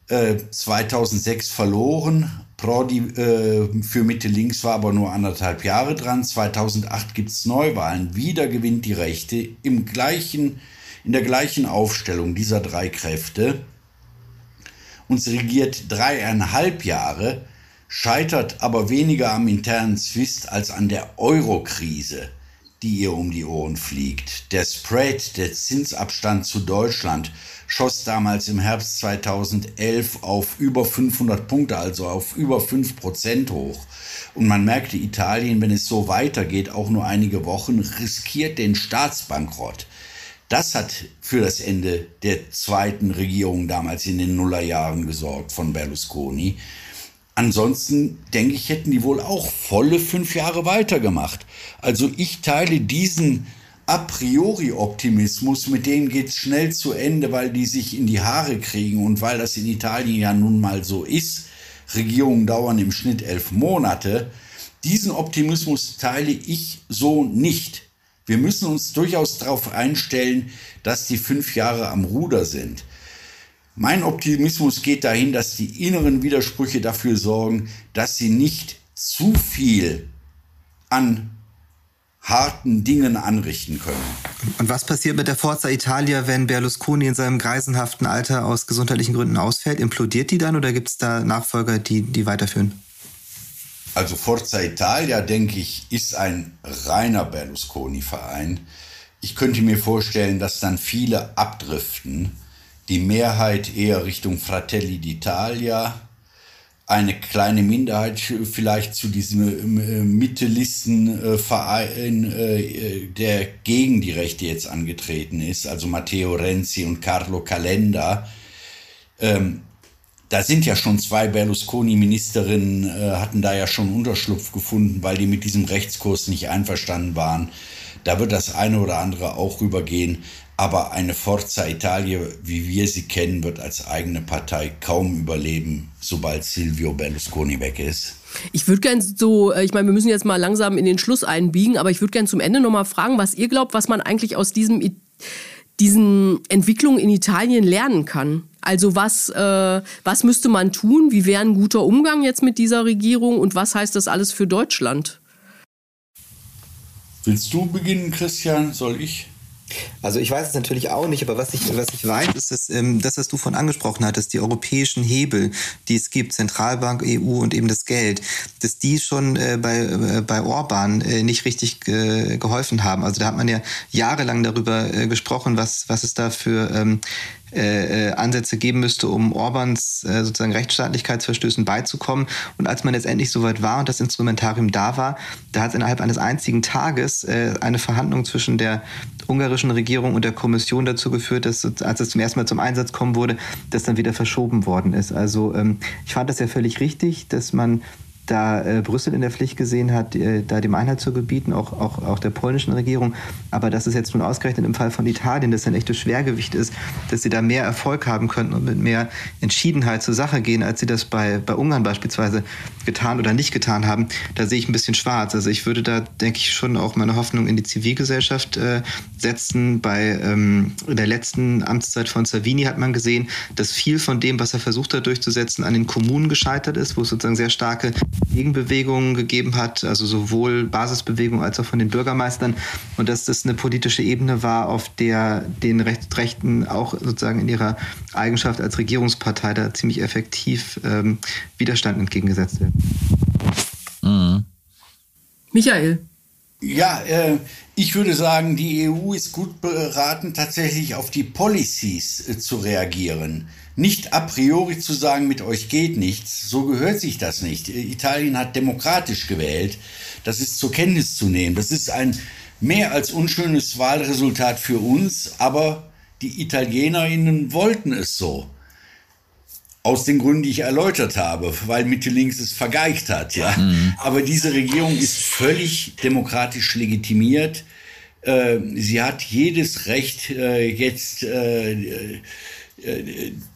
2006 äh, verloren. Prodi äh, für Mitte-Links war aber nur anderthalb Jahre dran. 2008 gibt es Neuwahlen. Wieder gewinnt die Rechte im gleichen, in der gleichen Aufstellung dieser drei Kräfte. Und sie regiert dreieinhalb Jahre, scheitert aber weniger am internen Zwist als an der Euro-Krise. die ihr um die Ohren fliegt. Der Spread, der Zinsabstand zu Deutschland, schoss damals im Herbst 2011 auf über 500 Punkte, also auf über 5 Prozent hoch. Und man merkte, Italien, wenn es so weitergeht, auch nur einige Wochen, riskiert den Staatsbankrott. Das hat für das Ende der zweiten Regierung damals in den Nullerjahren gesorgt von Berlusconi. Ansonsten denke ich, hätten die wohl auch volle fünf Jahre weitergemacht. Also ich teile diesen a priori Optimismus, mit denen geht es schnell zu Ende, weil die sich in die Haare kriegen und weil das in Italien ja nun mal so ist. Regierungen dauern im Schnitt elf Monate. Diesen Optimismus teile ich so nicht. Wir müssen uns durchaus darauf einstellen, dass die fünf Jahre am Ruder sind. Mein Optimismus geht dahin, dass die inneren Widersprüche dafür sorgen, dass sie nicht zu viel an harten Dingen anrichten können. Und was passiert mit der Forza Italia, wenn Berlusconi in seinem greisenhaften Alter aus gesundheitlichen Gründen ausfällt? Implodiert die dann oder gibt es da Nachfolger, die die weiterführen? Also Forza Italia, denke ich, ist ein reiner Berlusconi-Verein. Ich könnte mir vorstellen, dass dann viele abdriften. Die Mehrheit eher Richtung Fratelli d'Italia, eine kleine Minderheit vielleicht zu diesem äh, Mittelistenverein, äh, der gegen die Rechte jetzt angetreten ist, also Matteo Renzi und Carlo Calenda. Ähm, da sind ja schon zwei Berlusconi-Ministerinnen, äh, hatten da ja schon Unterschlupf gefunden, weil die mit diesem Rechtskurs nicht einverstanden waren. Da wird das eine oder andere auch rübergehen. Aber eine Forza Italia, wie wir sie kennen, wird als eigene Partei kaum überleben, sobald Silvio Berlusconi weg ist. Ich würde gerne so, äh, ich meine, wir müssen jetzt mal langsam in den Schluss einbiegen, aber ich würde gerne zum Ende nochmal fragen, was ihr glaubt, was man eigentlich aus diesem, diesen Entwicklungen in Italien lernen kann. Also was, äh, was müsste man tun? Wie wäre ein guter Umgang jetzt mit dieser Regierung und was heißt das alles für Deutschland? Willst du beginnen, Christian? Soll ich? Also ich weiß es natürlich auch nicht, aber was ich, was ich weiß, ist, dass ähm, das, was du von angesprochen hattest, die europäischen Hebel, die es gibt, Zentralbank, EU und eben das Geld, dass die schon äh, bei, äh, bei Orban äh, nicht richtig geholfen haben. Also da hat man ja jahrelang darüber äh, gesprochen, was, was es da für ähm, äh, äh, Ansätze geben müsste, um Orbans äh, sozusagen Rechtsstaatlichkeitsverstößen beizukommen. Und als man jetzt endlich soweit war und das Instrumentarium da war, da hat es innerhalb eines einzigen Tages äh, eine Verhandlung zwischen der ungarischen Regierung und der Kommission dazu geführt, dass als es zum ersten Mal zum Einsatz kommen wurde, das dann wieder verschoben worden ist. Also ähm, ich fand das ja völlig richtig, dass man da äh, Brüssel in der Pflicht gesehen hat, äh, da dem Einhalt zu gebieten, auch, auch, auch der polnischen Regierung. Aber dass es jetzt nun ausgerechnet im Fall von Italien, das ein echtes Schwergewicht ist, dass sie da mehr Erfolg haben könnten und mit mehr Entschiedenheit zur Sache gehen, als sie das bei, bei Ungarn beispielsweise getan oder nicht getan haben, da sehe ich ein bisschen schwarz. Also ich würde da, denke ich, schon auch meine Hoffnung in die Zivilgesellschaft äh, setzen. Bei ähm, der letzten Amtszeit von Savini hat man gesehen, dass viel von dem, was er versucht hat durchzusetzen, an den Kommunen gescheitert ist, wo es sozusagen sehr starke Gegenbewegungen gegeben hat, also sowohl Basisbewegungen als auch von den Bürgermeistern und dass das eine politische Ebene war, auf der den Rechten auch sozusagen in ihrer Eigenschaft als Regierungspartei da ziemlich effektiv ähm, Widerstand entgegengesetzt wird. Mhm. Michael. Ja, äh, ich würde sagen, die EU ist gut beraten, tatsächlich auf die Policies äh, zu reagieren. Nicht a priori zu sagen, mit euch geht nichts, so gehört sich das nicht. Italien hat demokratisch gewählt, das ist zur Kenntnis zu nehmen. Das ist ein mehr als unschönes Wahlresultat für uns, aber die Italienerinnen wollten es so. Aus den Gründen, die ich erläutert habe, weil Mitte links es vergeigt hat, ja. Mhm. Aber diese Regierung ist völlig demokratisch legitimiert. Äh, sie hat jedes Recht, äh, jetzt äh,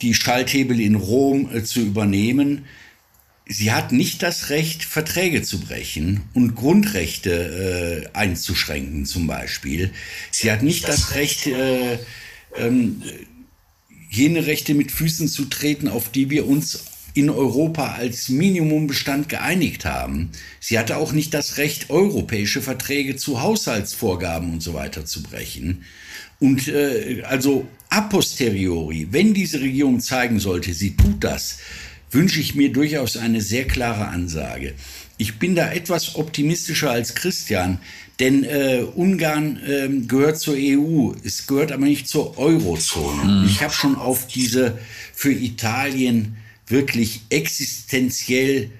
die Schalthebel in Rom zu übernehmen. Sie hat nicht das Recht, Verträge zu brechen und Grundrechte einzuschränken, zum Beispiel. Sie hat nicht das Recht, ähm, jene Rechte mit Füßen zu treten, auf die wir uns in Europa als Minimumbestand geeinigt haben. Sie hatte auch nicht das Recht, europäische Verträge zu Haushaltsvorgaben und so weiter zu brechen. Und äh, also a posteriori, wenn diese Regierung zeigen sollte, sie tut das, wünsche ich mir durchaus eine sehr klare Ansage. Ich bin da etwas optimistischer als Christian, denn äh, Ungarn äh, gehört zur EU, es gehört aber nicht zur Eurozone. Mhm. Ich habe schon auf diese für Italien wirklich existenziell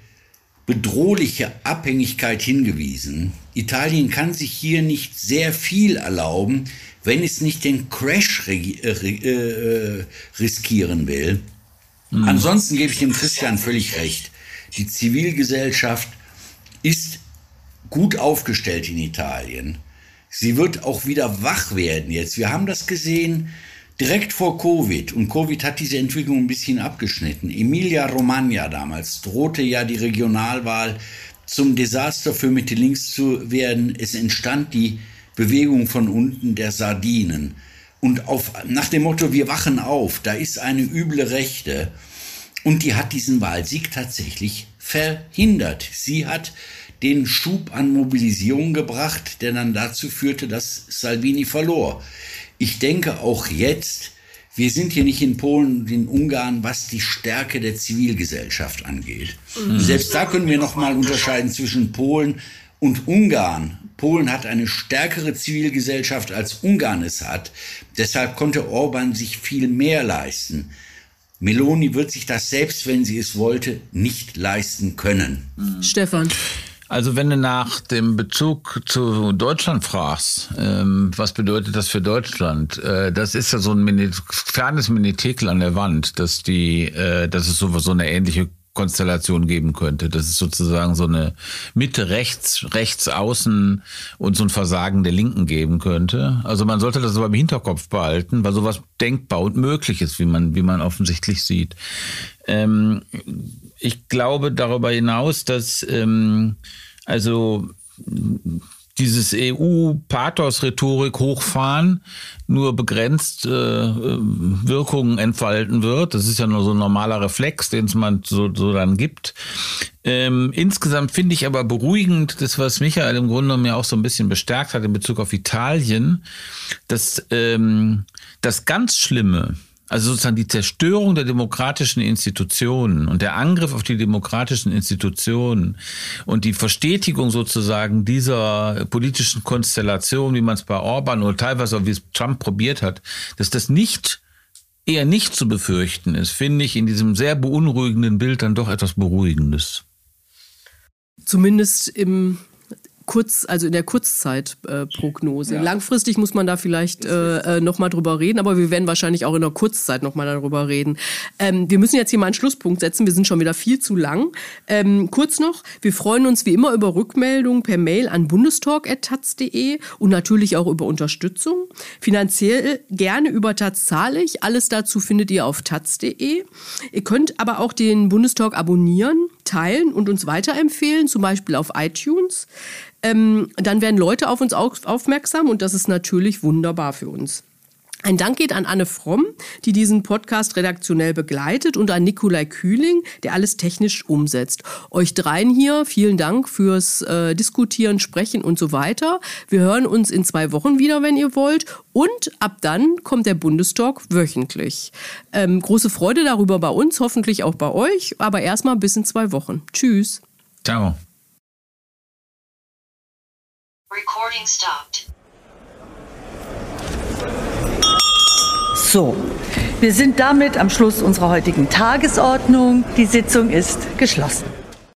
bedrohliche Abhängigkeit hingewiesen. Italien kann sich hier nicht sehr viel erlauben, wenn es nicht den Crash äh, äh, riskieren will. Mhm. Ansonsten gebe ich dem Christian völlig recht. Die Zivilgesellschaft ist gut aufgestellt in Italien. Sie wird auch wieder wach werden jetzt. Wir haben das gesehen direkt vor Covid und Covid hat diese Entwicklung ein bisschen abgeschnitten. Emilia Romagna damals drohte ja die Regionalwahl zum Desaster für Mitte links zu werden. Es entstand die Bewegung von unten der Sardinen. Und auf, nach dem Motto, wir wachen auf, da ist eine üble Rechte. Und die hat diesen Wahlsieg tatsächlich verhindert. Sie hat den Schub an Mobilisierung gebracht, der dann dazu führte, dass Salvini verlor. Ich denke auch jetzt, wir sind hier nicht in Polen und in Ungarn, was die Stärke der Zivilgesellschaft angeht. Mhm. Selbst da können wir noch mal unterscheiden zwischen Polen und Ungarn. Polen hat eine stärkere Zivilgesellschaft als Ungarn es hat. Deshalb konnte Orban sich viel mehr leisten. Meloni wird sich das selbst, wenn sie es wollte, nicht leisten können. Mhm. Stefan. Also wenn du nach dem Bezug zu Deutschland fragst, ähm, was bedeutet das für Deutschland? Äh, das ist ja so ein Mini fernes Minitekel an der Wand, dass die, äh, dass es so, so eine ähnliche Konstellation geben könnte. Das ist sozusagen so eine Mitte rechts, rechts außen und so ein Versagen der Linken geben könnte. Also man sollte das aber im Hinterkopf behalten, weil sowas denkbar und möglich ist, wie man, wie man offensichtlich sieht. Ähm, ich glaube darüber hinaus, dass ähm, also dieses EU-Pathos-Rhetorik hochfahren nur begrenzt äh, Wirkungen entfalten wird. Das ist ja nur so ein normaler Reflex, den es man so, so dann gibt. Ähm, insgesamt finde ich aber beruhigend, das, was Michael im Grunde mir auch so ein bisschen bestärkt hat in Bezug auf Italien, dass ähm, das ganz Schlimme, also sozusagen die Zerstörung der demokratischen Institutionen und der Angriff auf die demokratischen Institutionen und die Verstetigung sozusagen dieser politischen Konstellation, wie man es bei Orban oder teilweise auch wie es Trump probiert hat, dass das nicht eher nicht zu befürchten ist, finde ich in diesem sehr beunruhigenden Bild dann doch etwas Beruhigendes. Zumindest im kurz, also in der Kurzzeitprognose. Äh, ja. Langfristig muss man da vielleicht äh, äh, nochmal drüber reden, aber wir werden wahrscheinlich auch in der Kurzzeit nochmal darüber reden. Ähm, wir müssen jetzt hier mal einen Schlusspunkt setzen. Wir sind schon wieder viel zu lang. Ähm, kurz noch, wir freuen uns wie immer über Rückmeldungen per Mail an bundestalk.taz.de und natürlich auch über Unterstützung. Finanziell gerne über Taz zahle ich. Alles dazu findet ihr auf taz.de. Ihr könnt aber auch den Bundestalk abonnieren teilen und uns weiterempfehlen, zum Beispiel auf iTunes. Ähm, dann werden Leute auf uns aufmerksam und das ist natürlich wunderbar für uns. Ein Dank geht an Anne Fromm, die diesen Podcast redaktionell begleitet und an Nikolai Kühling, der alles technisch umsetzt. Euch dreien hier vielen Dank fürs äh, Diskutieren, Sprechen und so weiter. Wir hören uns in zwei Wochen wieder, wenn ihr wollt. Und ab dann kommt der Bundestalk wöchentlich. Ähm, große Freude darüber bei uns, hoffentlich auch bei euch. Aber erstmal bis in zwei Wochen. Tschüss. Ciao. Recording stopped. So, wir sind damit am Schluss unserer heutigen Tagesordnung. Die Sitzung ist geschlossen.